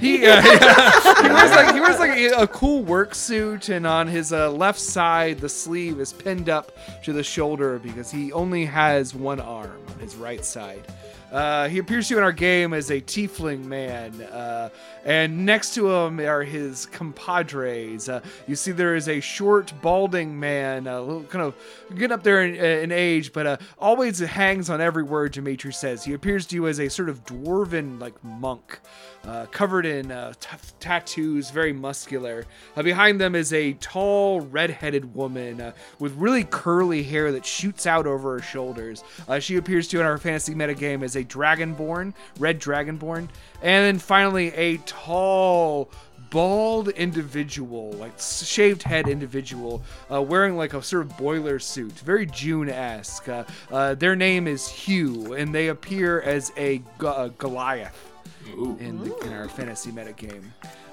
He, uh, he wears like he wears like a, a cool work suit, and on his uh, left side, the sleeve is pinned up to the shoulder because he only has one arm on his right side. Uh, he appears to you in our game as a tiefling man, uh, and next to him are his compadres. Uh, you see there is a short, balding man, uh, kind of getting up there in, in age, but uh, always hangs on every word Dimitri says. He appears to you as a sort of dwarven, like monk, uh, covered in uh, t- tattoos, very muscular. Uh, behind them is a tall, red-headed woman uh, with really curly hair that shoots out over her shoulders. Uh, she appears to you in our fantasy metagame as a dragonborn, red dragonborn, and then finally a tall. Bald individual, like shaved head individual, uh, wearing like a sort of boiler suit, very June-esque. Uh, uh, their name is Hugh, and they appear as a, Go- Goliath in, the, in our fantasy metagame.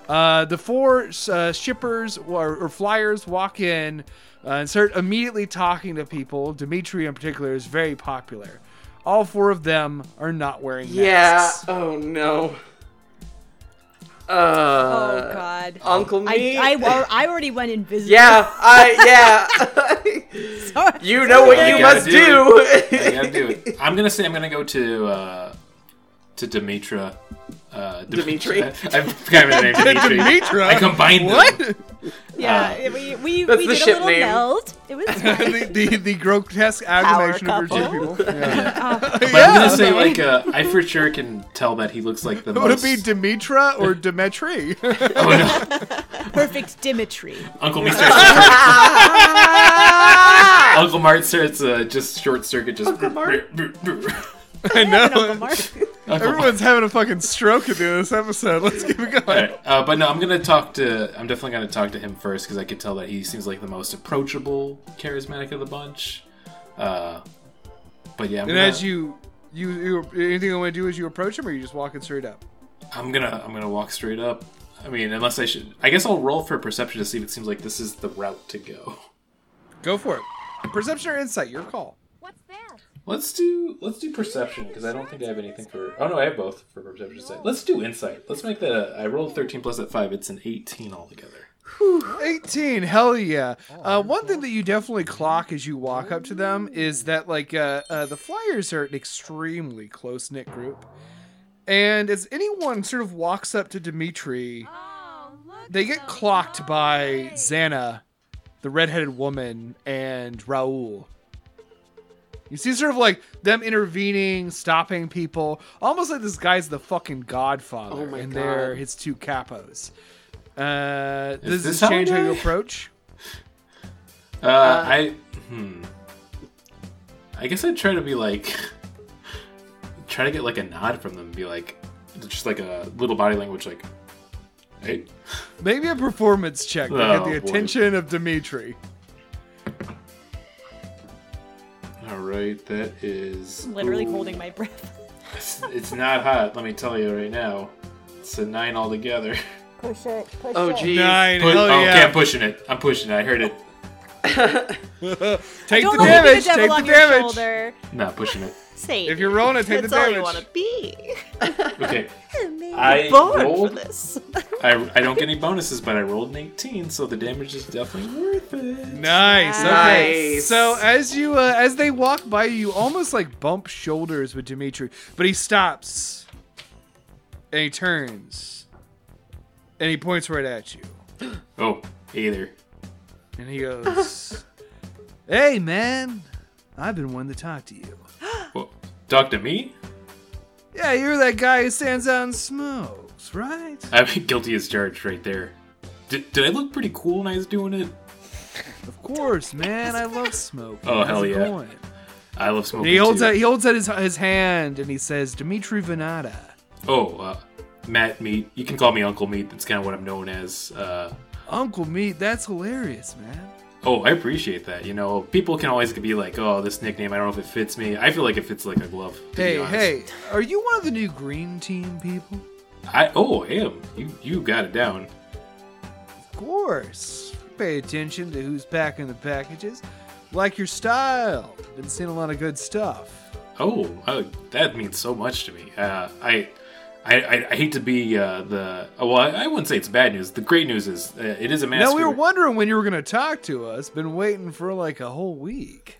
Uh, the four uh, shippers or, or flyers walk in uh, and start immediately talking to people. Dimitri, in particular, is very popular. All four of them are not wearing Yeah. Oh no. Oh. God. Uncle I, me. I, al- I already went invisible. yeah. I. Yeah. Sorry. you know what you you must do do. I gotta do it. I'm gonna say I'm gonna go to uh, to Dimitra. Uh, Dimitri? I, I've kind name Dimitri. Dimitra? I combined What? them. Yeah, we we, That's we the did a little name. meld. It was the, the, the grotesque amalgamation of your two people. Yeah. But I'm gonna say like uh, I for sure can tell that he looks like the most Would it be Dimitra or Dimitri? oh no, Perfect Dimitri. Uncle me starts. Uncle Mart starts uh, just short circuit. Just Uncle Mart? I know. Uncle Mark. Everyone's having a fucking stroke at the end of this episode. Let's keep it going. Alright, uh, but no, I'm gonna talk to. I'm definitely gonna talk to him first because I could tell that he seems like the most approachable, charismatic of the bunch. Uh, but yeah, I'm And gonna, as you, you, you, anything you want to do is you approach him, or you just walking straight up. I'm gonna, I'm gonna walk straight up. I mean, unless I should, I guess I'll roll for perception to see if it seems like this is the route to go. Go for it. Perception or insight, your call. What's that? Let's do, let's do perception because I don't think I have anything for. Oh no, I have both for perception. and Let's do insight. Let's make that. A, I rolled 13 plus at five. It's an 18 altogether. 18 hell yeah uh, one thing that you definitely clock as you walk up to them is that like uh, uh, the flyers are an extremely close-knit group and as anyone sort of walks up to dimitri Oh, they get clocked by xana the redheaded woman and raul you see sort of like them intervening stopping people almost like this guy's the fucking godfather Oh my and they're his two capos uh, does this this change how you approach Uh, I hmm. I guess I'd try to be like, try to get like a nod from them, be like, just like a little body language, like, hey, Maybe a performance check to Oh, get the boy. attention of Dimitri. All right, that is Literally ooh, holding my breath. It's, it's not hot. Let me tell you right now. It's a nine altogether. Push it. Push Oh it. geez. Nine, Put- hell oh, okay! I'm pushing it. I'm pushing it. I heard it. Take the let me be damage. the Take the your damage. shoulder. Not pushing it. Say, If you're rolling it, take the that's all you want to be. Okay, Maybe I born rolled- for this. I, I don't get any bonuses, but I rolled an 18, so the damage is definitely worth it. Nice. Okay. Nice. So as you uh, as they walk by you, you almost like bump shoulders with Dimitri, but he stops and he turns and he points right at you Oh, either. and he goes, "Hey man, I've been wanting to talk to you. Talk to me. Yeah, you're that guy who stands out and smokes, right? I mean, guilty as charged right there. Did, did I look pretty cool when I was doing it? Of course, man. I love smoking. Oh, How's hell yeah. going? I love smoking. He holds too. out. He holds out his his hand and he says, "Dimitri Venata." Oh, uh, Matt Meat. You can call me Uncle Meat. That's kind of what I'm known as. Uh, Uncle Meat. That's hilarious, man. Oh, I appreciate that. You know, people can always be like, "Oh, this nickname. I don't know if it fits me." I feel like it fits like a glove. Hey, hey, are you one of the new green team people? I oh, I am. You you got it down. Of course. Pay attention to who's packing the packages. Like your style. Been seeing a lot of good stuff. Oh, uh, that means so much to me. Uh, I, I, I, I hate to be uh, the. Well, I, I wouldn't say it's bad news. The great news is uh, it is a Now massacre. we were wondering when you were going to talk to us. Been waiting for like a whole week.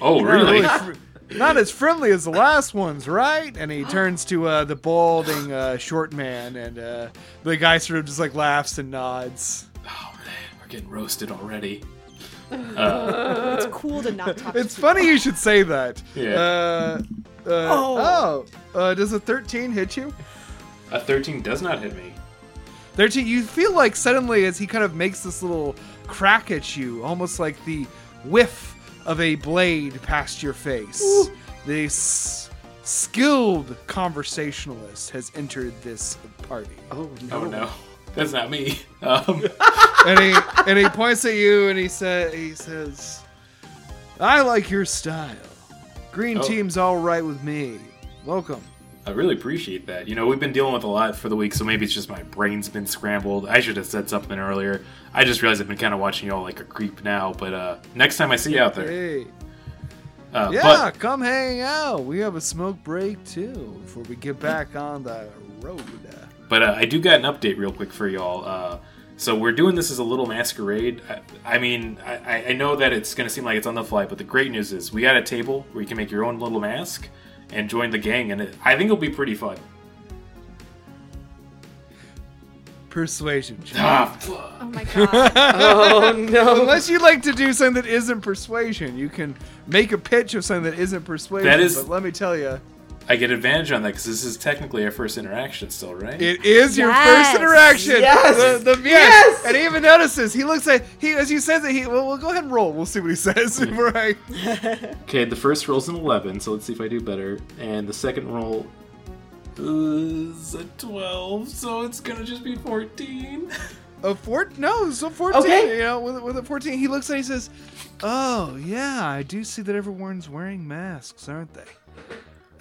oh, Not really? fr- not as friendly as the last ones, right? And he turns to uh, the balding uh, short man, and uh, the guy sort of just like laughs and nods. oh man, we're getting roasted already. It's cool to not talk. It's to funny you should say that. Yeah. Uh, uh, oh. Uh, does a 13 hit you? A thirteen does not hit me. 13, you feel like suddenly as he kind of makes this little crack at you, almost like the whiff of a blade past your face. This skilled conversationalist has entered this party. Oh no. Oh no, that's not me. Um, and he and he points at you and he said he says, "I like your style. Green Oh. team's all right with me. Welcome." I really appreciate that. You know, we've been dealing with a lot for the week, so maybe it's just my brain's been scrambled. I should have said something earlier. I just realized I've been kind of watching y'all like a creep now. But uh, next time I see you out there, Hey, uh, yeah, but come hang out. We have a smoke break too before we get back on the road. But uh, I do got an update real quick for y'all. Uh, so we're doing this as a little masquerade. I, I mean, I, I know that it's going to seem like it's on the fly, but the great news is we got a table where you can make your own little mask and join the gang, and it, I think it'll be pretty fun. Persuasion. check. Ah, Oh my god. Oh no. Unless you'd like to do something that isn't persuasion, you can make a pitch of something that isn't persuasion. That is- but let me tell you, I get advantage on that because this is technically our first interaction, still, right? it is your Yes. first interaction. Yes. The, the, yes. And he even notices. He looks at he as he says it. He well, we'll go ahead and roll. We'll see what he says. right. Okay, the first roll's an 11, so let's see if I do better. And the second roll is a 12, so it's gonna just be 14. A four? No, so fourteen. Okay. You know, with with a fourteen, he looks and he says, "Oh yeah, I do see that everyone's wearing masks, aren't they?"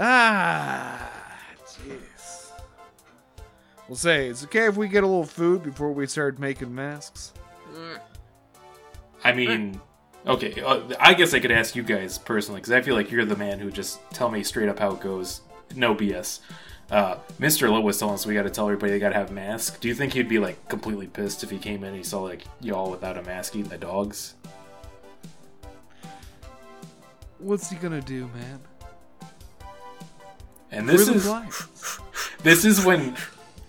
Ah, jeez. We'll say it's okay if we get a little food before we start making masks. I mean, okay, uh, I guess I could ask you guys personally, because I feel like you're the man who just tell me straight up how it goes. No BS. Uh, Mr. Lowe was telling us we gotta tell everybody they gotta have masks. Do you think he'd be like completely pissed if he came in and he saw like y'all without a mask eating the dogs? What's he gonna do, man? And this For is this is when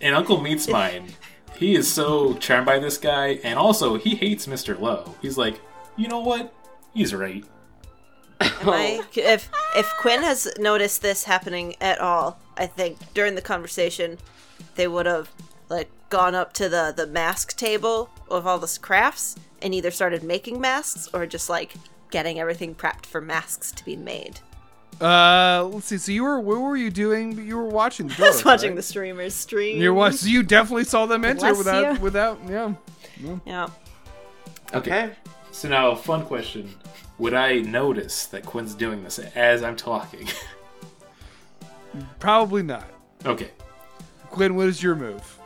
in Uncle meets mine. he is so charmed by this guy, and also he hates Mr. Lowe. He's like, you know what? He's right. Am I, if if Quinn has noticed this happening at all, I think during the conversation, they would have like gone up to the the mask table of all the crafts and either started making masks or just like getting everything prepped for masks to be made. Uh, let's see. So you were what were you doing? You were watching. The I was watching right? the streamers stream. You're watching. So you definitely saw them enter Bless without you. without yeah. Yeah. Okay. So now, fun question: Would I notice that Quinn's doing this as I'm talking? Probably not. okay. Quinn, what is your move?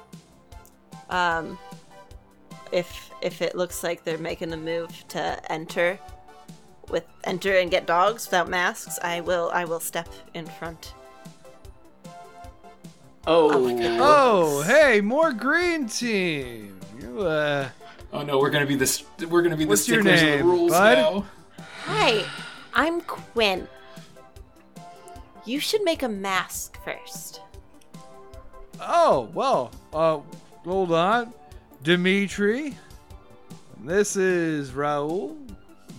Um, if if it looks like they're making a move to enter with enter and get dogs without masks, I will I will step in front. Oh. Oh, hey, more green team. You, uh, Oh no, we're gonna be this. We're gonna be What's the your sticklers of name, the rules bud? now. Hi, I'm Quinn. You should make a mask first. oh, well, uh, hold on. Dimitri. This is Raul.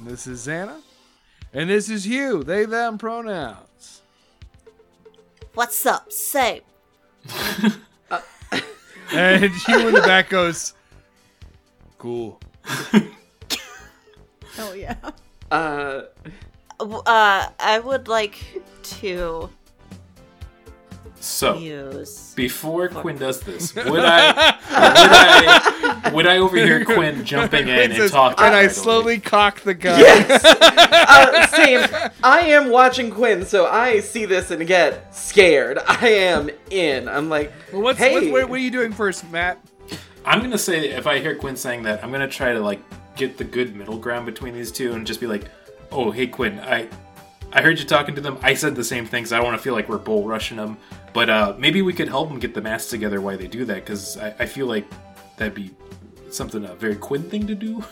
This is Xana. And this is Hugh. They, them pronouns. What's up? Say, And Hugh in the back goes, cool. Hell yeah. Uh. uh, I would like to So use. before Quinn does this, would I? would I? Would I overhear Quinn jumping in Quinn and says, talking? and I idly? slowly cock the gun. Yes. uh, same. I am watching Quinn, so I see this and get scared. I am in. I'm like, Well, what's, hey. what, what, what are you doing first, Matt? I'm gonna say if I hear Quinn saying that, I'm gonna try to like get the good middle ground between these two and just be like, "Oh, hey Quinn, I I heard you talking to them. I said the same things. I don't want to feel like we're bull rushing them, but uh, maybe we could help them get the masks together while they do that because I, I feel like that'd be something a very Quinn thing to do.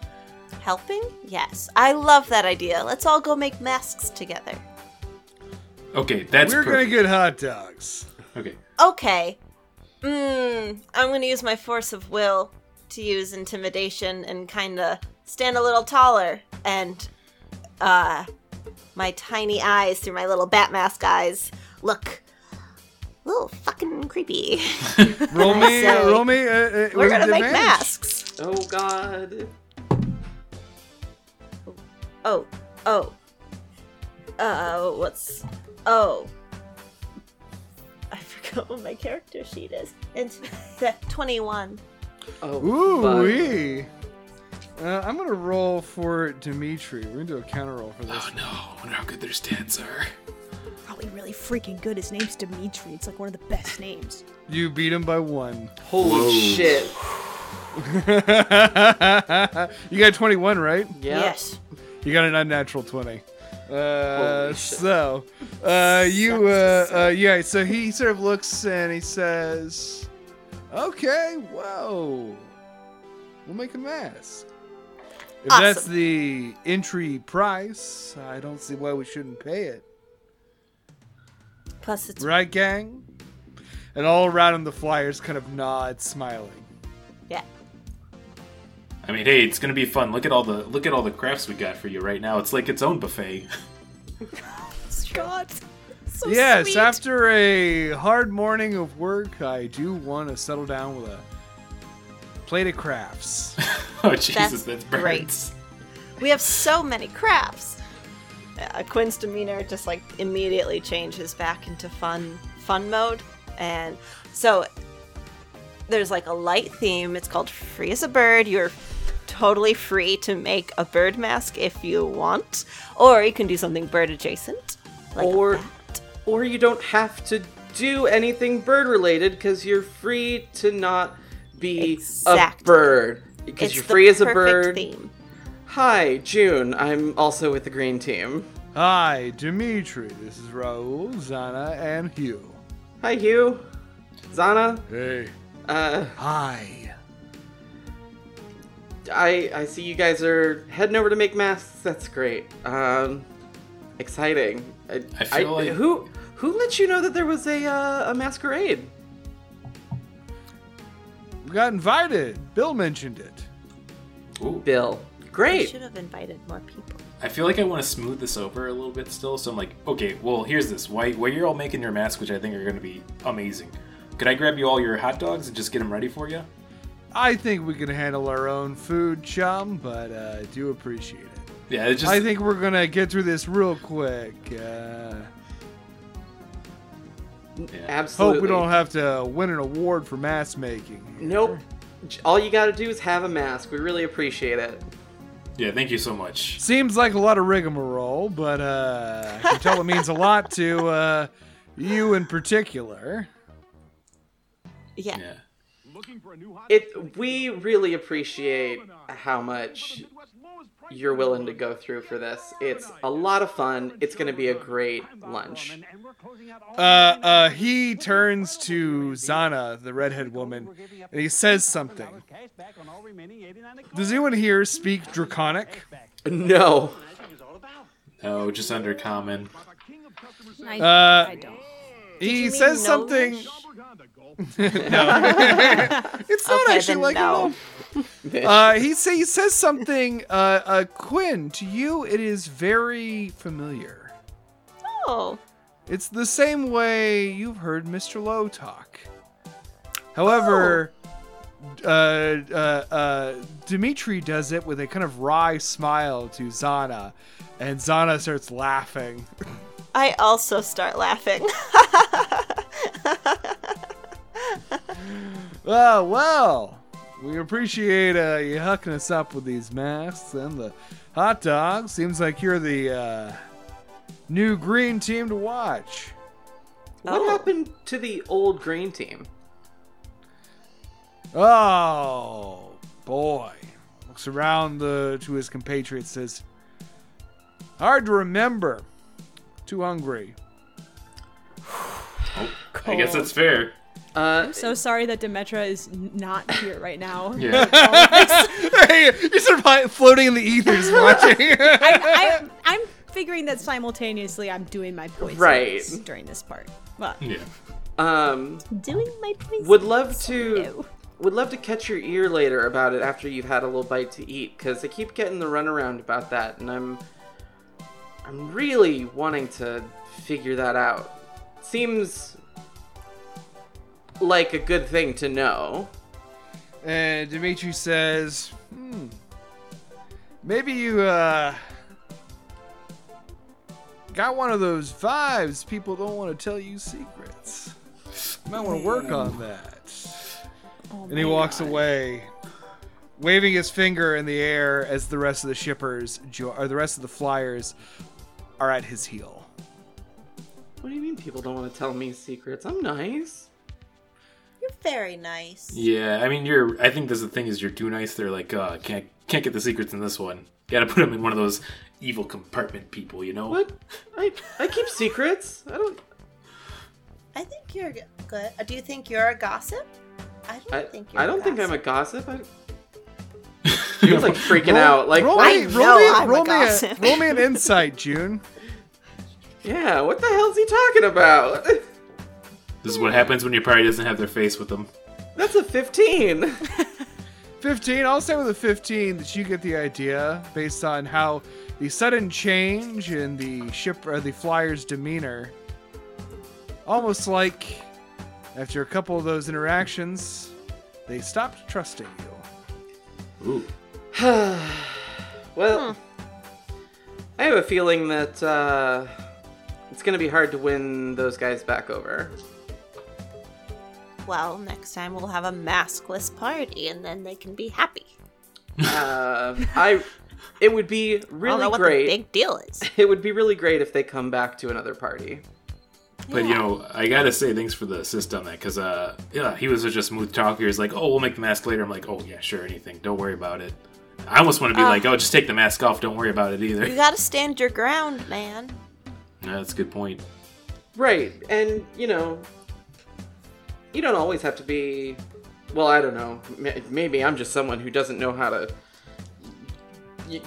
Helping? Yes. I love that idea. Let's all go make masks together. Okay, that's We're gonna get hot dogs. Okay, Okay. Mmm. I'm going to use my force of will to use intimidation and kind of stand a little taller and uh my tiny eyes through my little bat mask eyes look a little fucking creepy. Roll I me, uh, roll me. Uh, uh, We're going to make advantage. masks. Oh God. Oh. Oh. Uh what's Oh. I forgot what my character sheet is. It's the 21. Oh. Ooh wee. Uh, I'm gonna roll for Dimitri. We're gonna do a counter roll for this. Oh no! I wonder how good their stats are. Probably really freaking good. His name's Dimitri. It's like one of the best names. You beat him by one. Holy Whoa. shit. you got 21, right? Yeah. Yes. You got an unnatural 20. Uh, so, uh, you, uh, uh, yeah, so he sort of looks and he says, okay, whoa, we'll make a mask. If that's the entry price, I don't see why we shouldn't pay it. Plus it's Right, gang? And all around him, the flyers kind of nod, smiling. yeah. I mean, hey, it's gonna be fun. Look at all the look at all the crafts we got for you right now. It's like its own buffet. God. So yes, sweet. after a hard morning of work, I do want to settle down with a plate of crafts. oh Jesus, that's, great. birds. We have so many crafts. Uh, Quinn's demeanor just like immediately changes back into fun fun mode, and so there's like a light theme. It's called "Free as a Bird." You're totally free to make a bird mask if you want, or you can do something bird adjacent, like Or-. Or you don't have to do anything bird related because you're free to not be Exactly. a bird. Because It's you're free as a bird. Theme. Hi, June. I'm also with the green team. Hi, Dimitri. This is Raul, Zana, and Hugh. Hi, Hugh. Zana. Hey. Uh, Hi. I I see you guys are heading over to make masks. That's great. Um, exciting. I, I feel like- who who let you know that there was a uh, a masquerade? We got invited. Bill mentioned it. Ooh. Bill. We Great. should have invited more people. I feel like I want to smooth this over a little bit still. So I'm like, okay, well, here's this. While, while you're all making your masks, which I think are going to be amazing, could I grab you all your hot dogs and just get them ready for you? I think we can handle our own food, chum, but uh, I do appreciate it. Yeah, it's just I think we're gonna get through this real quick. Uh, Absolutely. hope we don't have to win an award for mask making. here. Nope. All you gotta do is have a mask. We really appreciate it. Yeah. Thank you so much. Seems like a lot of rigmarole, but uh, I can tell it means a lot to uh, you in particular. Yeah. Yeah. It. We really appreciate how much you're willing to go through for this. It's a lot of fun. It's gonna be a great lunch. Uh, uh, he turns to Zana, the redhead woman, and he says something. Does anyone here speak Draconic? No. No, just under common. I, Uh, I don't. He says no something. wish? It's not Okay, actually like no. no. Uh, he say he says something. Uh, uh, Quinn, to you, it is very familiar. Oh. It's the same way you've heard Mr. Lowe talk. However, uh, uh, uh, Dimitri does it with a kind of wry smile to Zana, and Zana starts laughing. I also start laughing. Oh, well, we appreciate uh, you hooking us up with these masks and the hot dogs. Seems like you're the uh, new green team to watch. What Oh. happened to the old green team? Oh, boy. Looks around the, to his compatriots, says, Hard to remember. Too hungry. I guess that's fair. Uh, I'm So sorry that Demetra is not here right now. Yeah. hey, you're sort of floating in the ethers watching. I, I, I'm figuring that simultaneously I'm doing my poison Right. during this part. Well, yeah. um, Doing my poison. would love to ew. would love to catch your ear later about it after you've had a little bite to eat because I keep getting the runaround about that, and I'm I'm really wanting to figure that out. Seems like a good thing to know. and Dimitri says, "Hmm, maybe you uh got one of those vibes. People don't want to tell you secrets. You might want to work on that." Oh and he walks God. away, waving his finger in the air as the rest of the shippers jo- or the rest of the flyers are at his heel. What do you mean people don't want to tell me secrets? I'm nice. You're very nice. Yeah, I mean, you're. I think that's the thing is you're too nice. They're like, uh, can't can't get the secrets in this one. Got to put them in one of those evil compartment people, you know? What? I I keep secrets. I don't. I think you're good. Uh, Do you think you're a gossip? I don't I, think you're I don't a think I'm a gossip. gossip. I, she was like freaking out. Like, roll what? me, roll me, I'm a roll me, a, roll me an insight, June. yeah, what the hell's he talking about? This is what happens when your party doesn't have their face with them. That's a 15. 15. I'll say with a 15 that you get the idea based on how the sudden change in the ship or the flyer's demeanor, almost like after a couple of those interactions, they stopped trusting you. Ooh. well, I have a feeling that uh, it's going to be hard to win those guys back over. Well, next time we'll have a maskless party, and then they can be happy. Uh, I. It would be I don't really know what great. the big deal is. It would be really great if they come back to another party. But you know, I gotta say thanks for the assist on that because uh, yeah, he was such a smooth talker. He's like, "Oh, we'll make the mask later." I'm like, "Oh yeah, sure, anything. Don't worry about it." I almost want to be like, "Oh, just take the mask off. Don't worry about it either." You gotta stand your ground, man. Yeah, that's a good point. Right, and you know, you don't always have to be. Well, I don't know. Maybe I'm just someone who doesn't know how to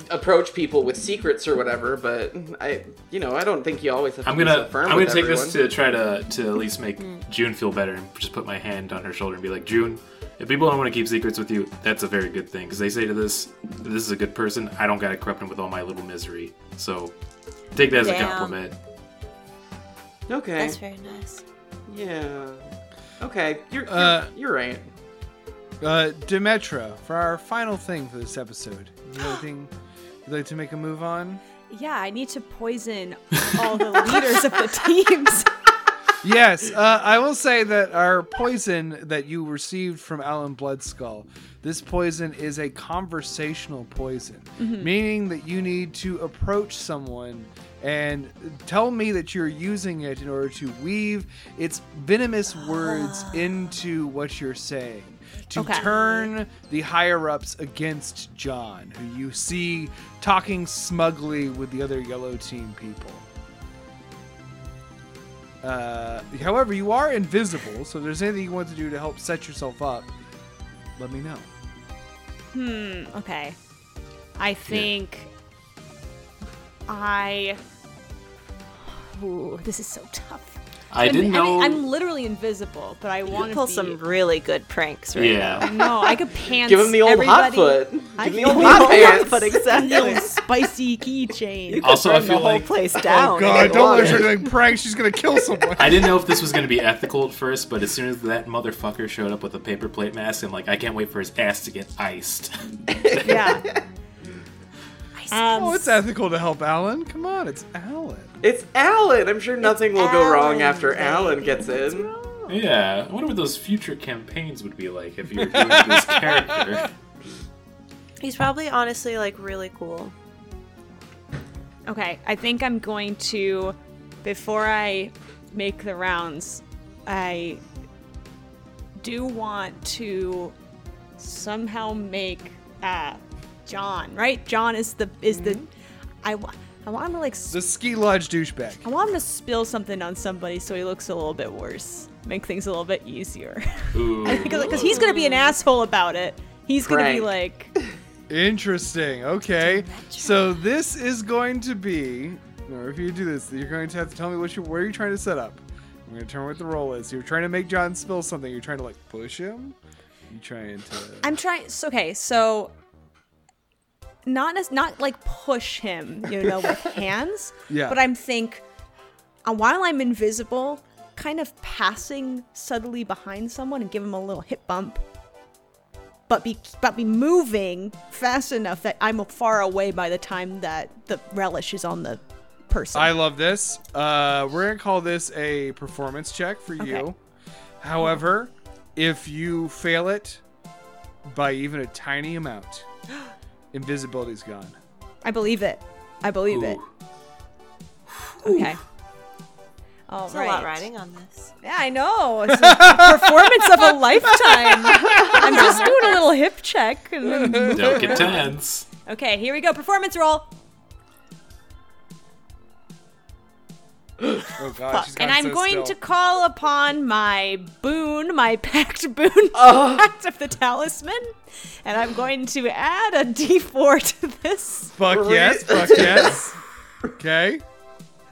approach people with secrets or whatever. But I, you know, I don't think you always have to I'm gonna so firm I'm gonna take everyone. this to try to to at least make hmm. June feel better and just put my hand on her shoulder and be like, June, if people don't want to keep secrets with you, that's a very good thing because they say to this, this is a good person. I don't gotta corrupt him with all my little misery. So take that as a compliment. Okay. That's very nice. Yeah. Okay. You're you're, Uh, you're right. Uh, Demetra, for our final thing for this episode, you have anything you'd like to make a move on? Yeah, I need to poison all the leaders of the teams. yes, uh, I will say that our poison that you received from Alan Bloodskull, this poison is a conversational poison, meaning that you need to approach someone and tell me that you're using it in order to weave its venomous words into what you're saying. To Okay. turn the higher ups against John, who you see talking smugly with the other yellow team people. Uh, however, you are invisible, so if there's anything you want to do to help set yourself up, let me know. Hmm, okay. I think I. Ooh, this is so tough. I I'm- didn't know. I am literally invisible, but I want to Pull be... some really good pranks right yeah. now. No, I could pants. Give him the old hot everybody. foot. Give I him the can old give hot him the pants. But And the old exactly. spicy keychain. Also, I Burn feel the whole like place oh, down. oh god, don't let want. her doing pranks. She's gonna kill someone. I didn't know if this was going to be ethical at first, but as soon as that motherfucker showed up with a paper plate mask, I'm like, I can't wait for his ass to get iced. yeah. Um, oh, it's ethical to help Alan. Come on, it's Alan. It's Alan. I'm sure nothing will go wrong after baby. Alan gets in. yeah, I wonder what those future campaigns would be like if you were doing this character. He's probably honestly like really cool. Okay, I think I'm going to, before I make the rounds, I do want to somehow make uh, John right. John is the is the mm-hmm. I wa- I want him to like. s- The ski lodge douchebag. I want him to spill something on somebody so he looks a little bit worse. Make things a little bit easier. Ooh. Because he's gonna be an asshole about it. He's gonna be like, Interesting. Okay. So this is going to be, or if you do this, you're going to have to tell me what you where you're trying to set up. I'm going to tell me what the role is. You're trying to make John spill something. You're trying to like push him. You're trying to? I'm trying. So, okay, so not as not like push him, you know, with hands. Yeah. But I'm think, uh, while I'm invisible, kind of passing subtly behind someone and give him a little hip bump. But be but be moving fast enough that I'm far away by the time that the relish is on the person. I love this. Uh, we're gonna call this a performance check for you. Okay. However, if you fail it by even a tiny amount, invisibility's gone. I believe it. I believe it. Ooh. Okay. All There's a lot riding on this. Yeah, I know. It's a performance of a lifetime. I'm just doing a little hip check. Don't get tense. Okay, here we go. Performance roll. Oh god, she's And I'm so going still. to call upon my boon, my pact boon, Oh. pact of the talisman. And I'm going to add a d4 to this. Fuck yes, fuck yes. Okay.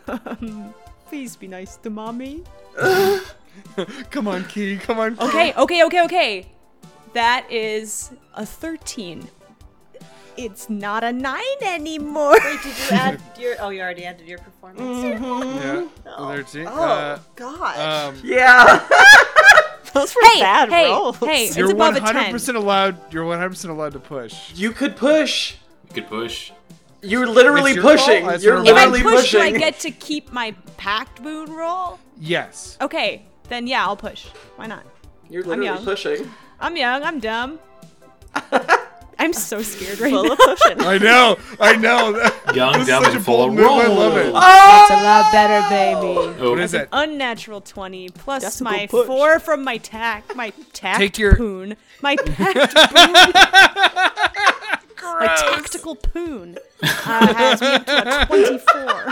Um, please be nice to mommy. Come on, Key. Come on. Okay, okay, okay, okay. That is a 13. It's not a 9 anymore. Wait, did you add your? Oh, you already added your performance. Yeah. Thirteen. Oh Uh, God, um, Yeah. those were hey, bad hey, rolls. hey, it's you're above a 100 10. percent allowed. You're 100 percent allowed to push. you could push. You could push. You're literally your pushing. That's You're your If I Literally push, do I get to keep my pact boon roll? Yes. Okay, then yeah, I'll push. Why not? You're literally young. pushing. I'm young, I'm dumb. I'm so scared right full now. of pushing. I know. I know. Young, dumb, and full bold of move. I love it. roll. That's a lot better, baby. Oh, What is it? Unnatural 20 plus That's my push. 4 from my tack, my tack Take your- poon, my packed poon, my tactical poon uh, has me up to a 24.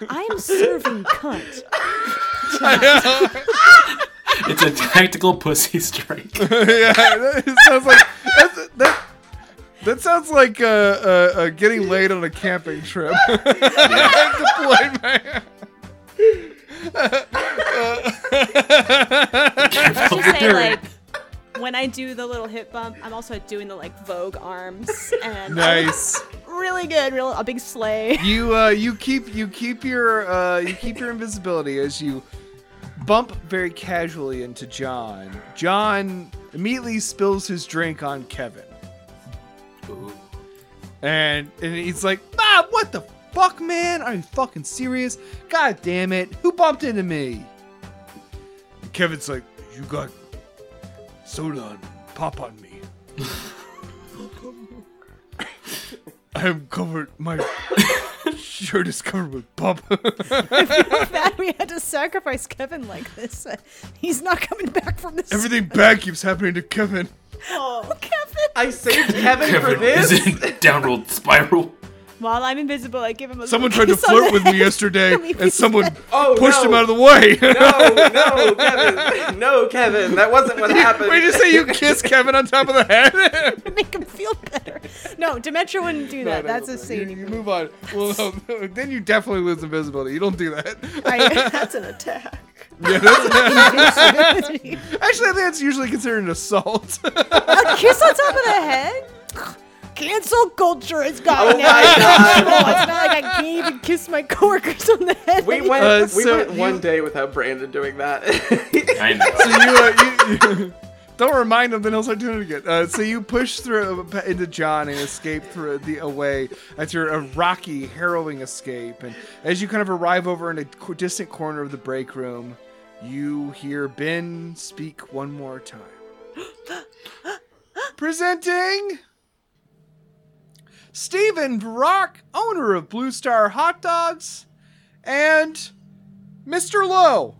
I'm serving cunt. It's a tactical pussy strike. yeah, it sounds like that's, that. That sounds like uh, uh, uh, getting laid on a camping trip. Deployed my- I say, like, when I do the little hip bump, I'm also doing the, like, Vogue arms. And nice. really good, real a big sleigh. You uh, you keep you keep your uh, you keep your invisibility as you bump very casually into John. John immediately spills his drink on Kevin, Ooh. and and he's like, "Ah, what the fuck, man? Are you fucking serious? God damn it! Who bumped into me?" Kevin's like, "You got soda and pop on me." I'm covered. My shirt is covered with pop. Bad we had to sacrifice Kevin like this. Uh, he's not coming back from this. Everything bad keeps happening to Kevin. Oh, Kevin. I saved Kevin for Kevin is this. in downward spiral. While I'm invisible, I give him a Someone little tried to flirt with me yesterday, and someone Oh, pushed no. him out of the way. No, no, Kevin. No, Kevin. That wasn't what happened. Wait, you say you kiss Kevin on top of the head? Make him feel better. No, Demetra wouldn't do that. No, no, That's no, a you, you move. move on. Well, no, then you definitely lose invisibility. You don't do that. I, That's an attack. Yeah, that's, actually, I think that's usually considered an assault. A kiss on top of the head? Cancel culture has gotten Oh out my of God. control. It's not like I can't even kiss my coworkers on the head. We went. Uh, we so went you- one day without Brandon doing that. I know. so you, uh, you, you don't remind him, then he'll start doing it again. Uh, so you push through uh, into John and escape through the away after a rocky, harrowing escape. And as you kind of arrive over in a distant corner of the break room, you hear Ben speak one more time. Presenting Stephen Brock, owner of Blue Star Hot Dogs, and Mr. Lowe.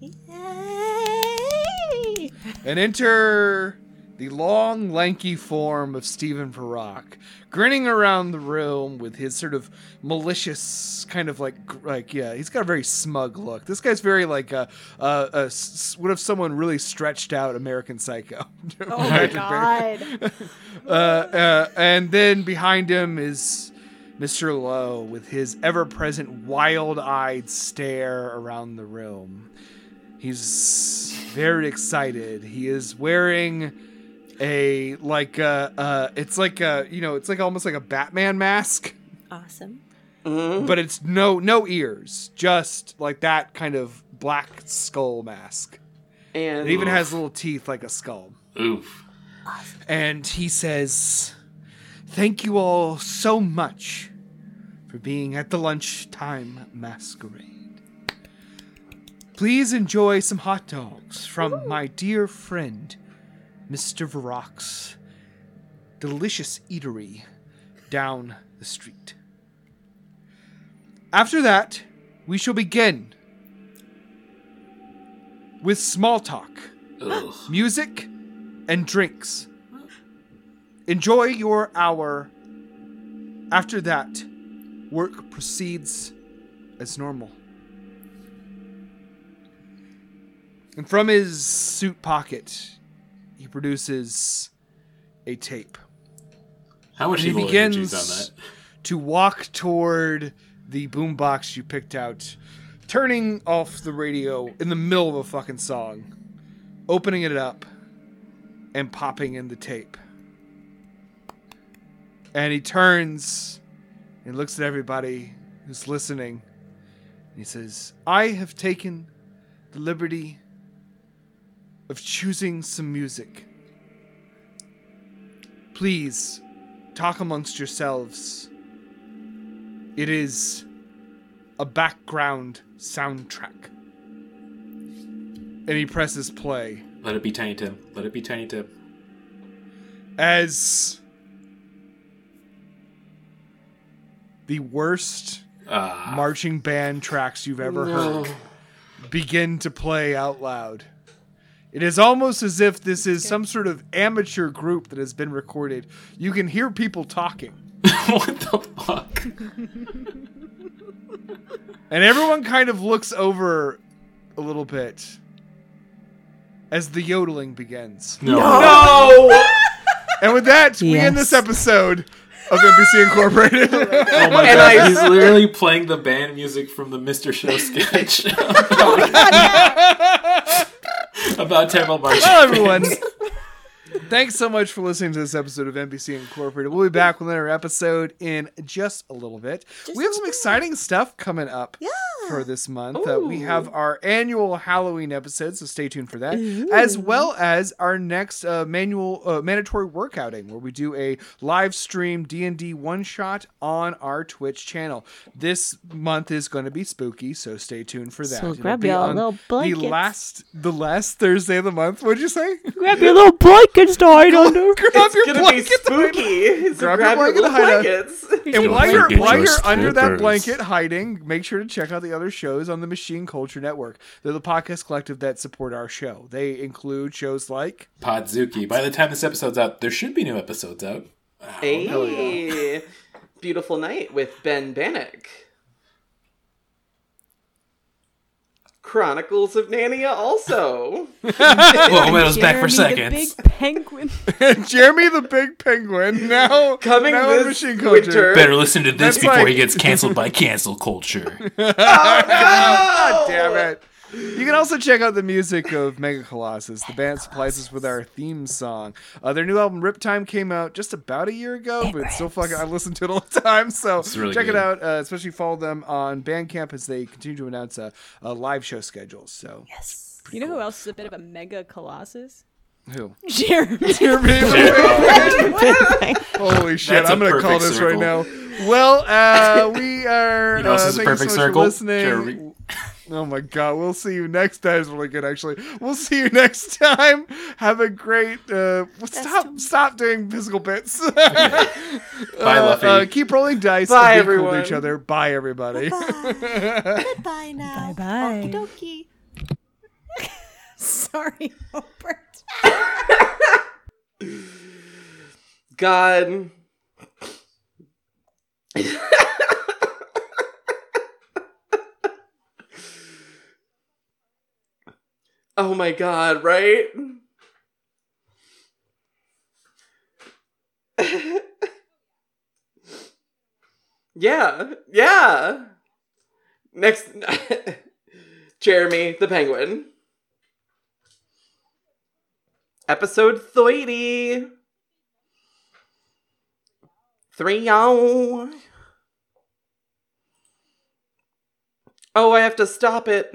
Yay! And enter the long, lanky form of Stephen Varrock, grinning around the room with his sort of malicious kind of like, like yeah, he's got a very smug look. This guy's very like a, a, a what if someone really stretched out American Psycho? Oh my god. uh, uh, and then behind him is Mr. Lowe with his ever present wild eyed stare around the room. He's very excited. He is wearing a like uh uh it's like a you know it's like almost like a Batman mask Awesome. but it's no no ears just like that kind of black skull mask And it even has little teeth like a skull Oof. and he says, Thank you all so much for being at the lunchtime masquerade. Please enjoy some hot dogs from my dear friend, Mr. Varrock's delicious eatery down the street. After that, we shall begin with small talk Ugh. music, and drinks. Enjoy your hour. After that, work proceeds as normal. And from his suit pocket, he produces a tape. How much he evil energy is begins to walk toward the boombox you picked out, turning off the radio in the middle of a fucking song, opening it up, and popping in the tape. And he turns and looks at everybody who's listening. He says, I have taken the liberty of choosing some music. Please talk amongst yourselves. It is a background soundtrack. And he presses play Let it be Tiny Tim. Let it be Tiny Tim. as the worst Ah. marching band tracks you've ever heard begin to play out loud. It is almost as if this is some sort of amateur group that has been recorded. You can hear people talking. what the fuck? And everyone kind of looks over a little bit as the yodeling begins. No. no. And with that, we end this episode of NPC Incorporated. Oh my And god, I- he's literally playing the band music from the Mr. Show sketch. Oh About terrible marching. well, everyone, thanks so much for listening to this episode of NPC Incorporated. We'll be back with another episode in just a little bit. we have some exciting stuff coming up for this month. Uh, we have our annual Halloween episode, so stay tuned for that, as well as our next uh, manual uh, mandatory workouting, where we do a live stream D and D one shot on our Twitch channel. This month is going to be spooky, so stay tuned for that. So It'll grab your little The last, the last Thursday of the month. What'd you say? Grab your little blankets to hide under. grab It's your gonna be blanket. spooky. So Grab grab, your your, blanket little to blankets. And while you're while you're under that blanket hiding, make sure to check out the other shows on the Machine Culture Network. They're the podcast collective that support our show. They include shows like Podzuki. By the time this episode's out, there should be new episodes out. Hey, beautiful night with Ben Bannock. Chronicles of Narnia also. Whoa, Meadow's back for Jeremy seconds. The big penguin. Jeremy the Big Penguin. Now Coming now this Machine Culture. winter. Better listen to this That's before right. he gets canceled by cancel culture. Oh, God oh, damn it. You can also check out the music of Mega Colossus. The band supplies us with our theme song. Uh, their new album Riptime came out just about a year ago, but it's still fucking. I listen to it all the time, so really check it out. Uh, especially follow them on Bandcamp as they continue to announce a, uh, live show schedule. So yes, You know who else is a bit of a mega colossus? who? Jeremy. Holy shit! That's a I'm gonna call this circle. right now. Well, uh, we are. You know, this uh, is a perfect so circle. listening. Jeremy. Oh my god, we'll see you next time. It's really good, actually. We'll see you next time. Have a great. Uh, well, stop! Stop doing physical bits. Bye, Uh, Luffy. uh, keep rolling dice. Bye, and be cool to everyone. each other. Bye, everybody. Goodbye now. Bye-bye. Okie dokie. Sorry, Albert. God. Oh my god, right? yeah, yeah. Next, Jeremy the Penguin. Episode 30. Three. Oh, I have to stop it.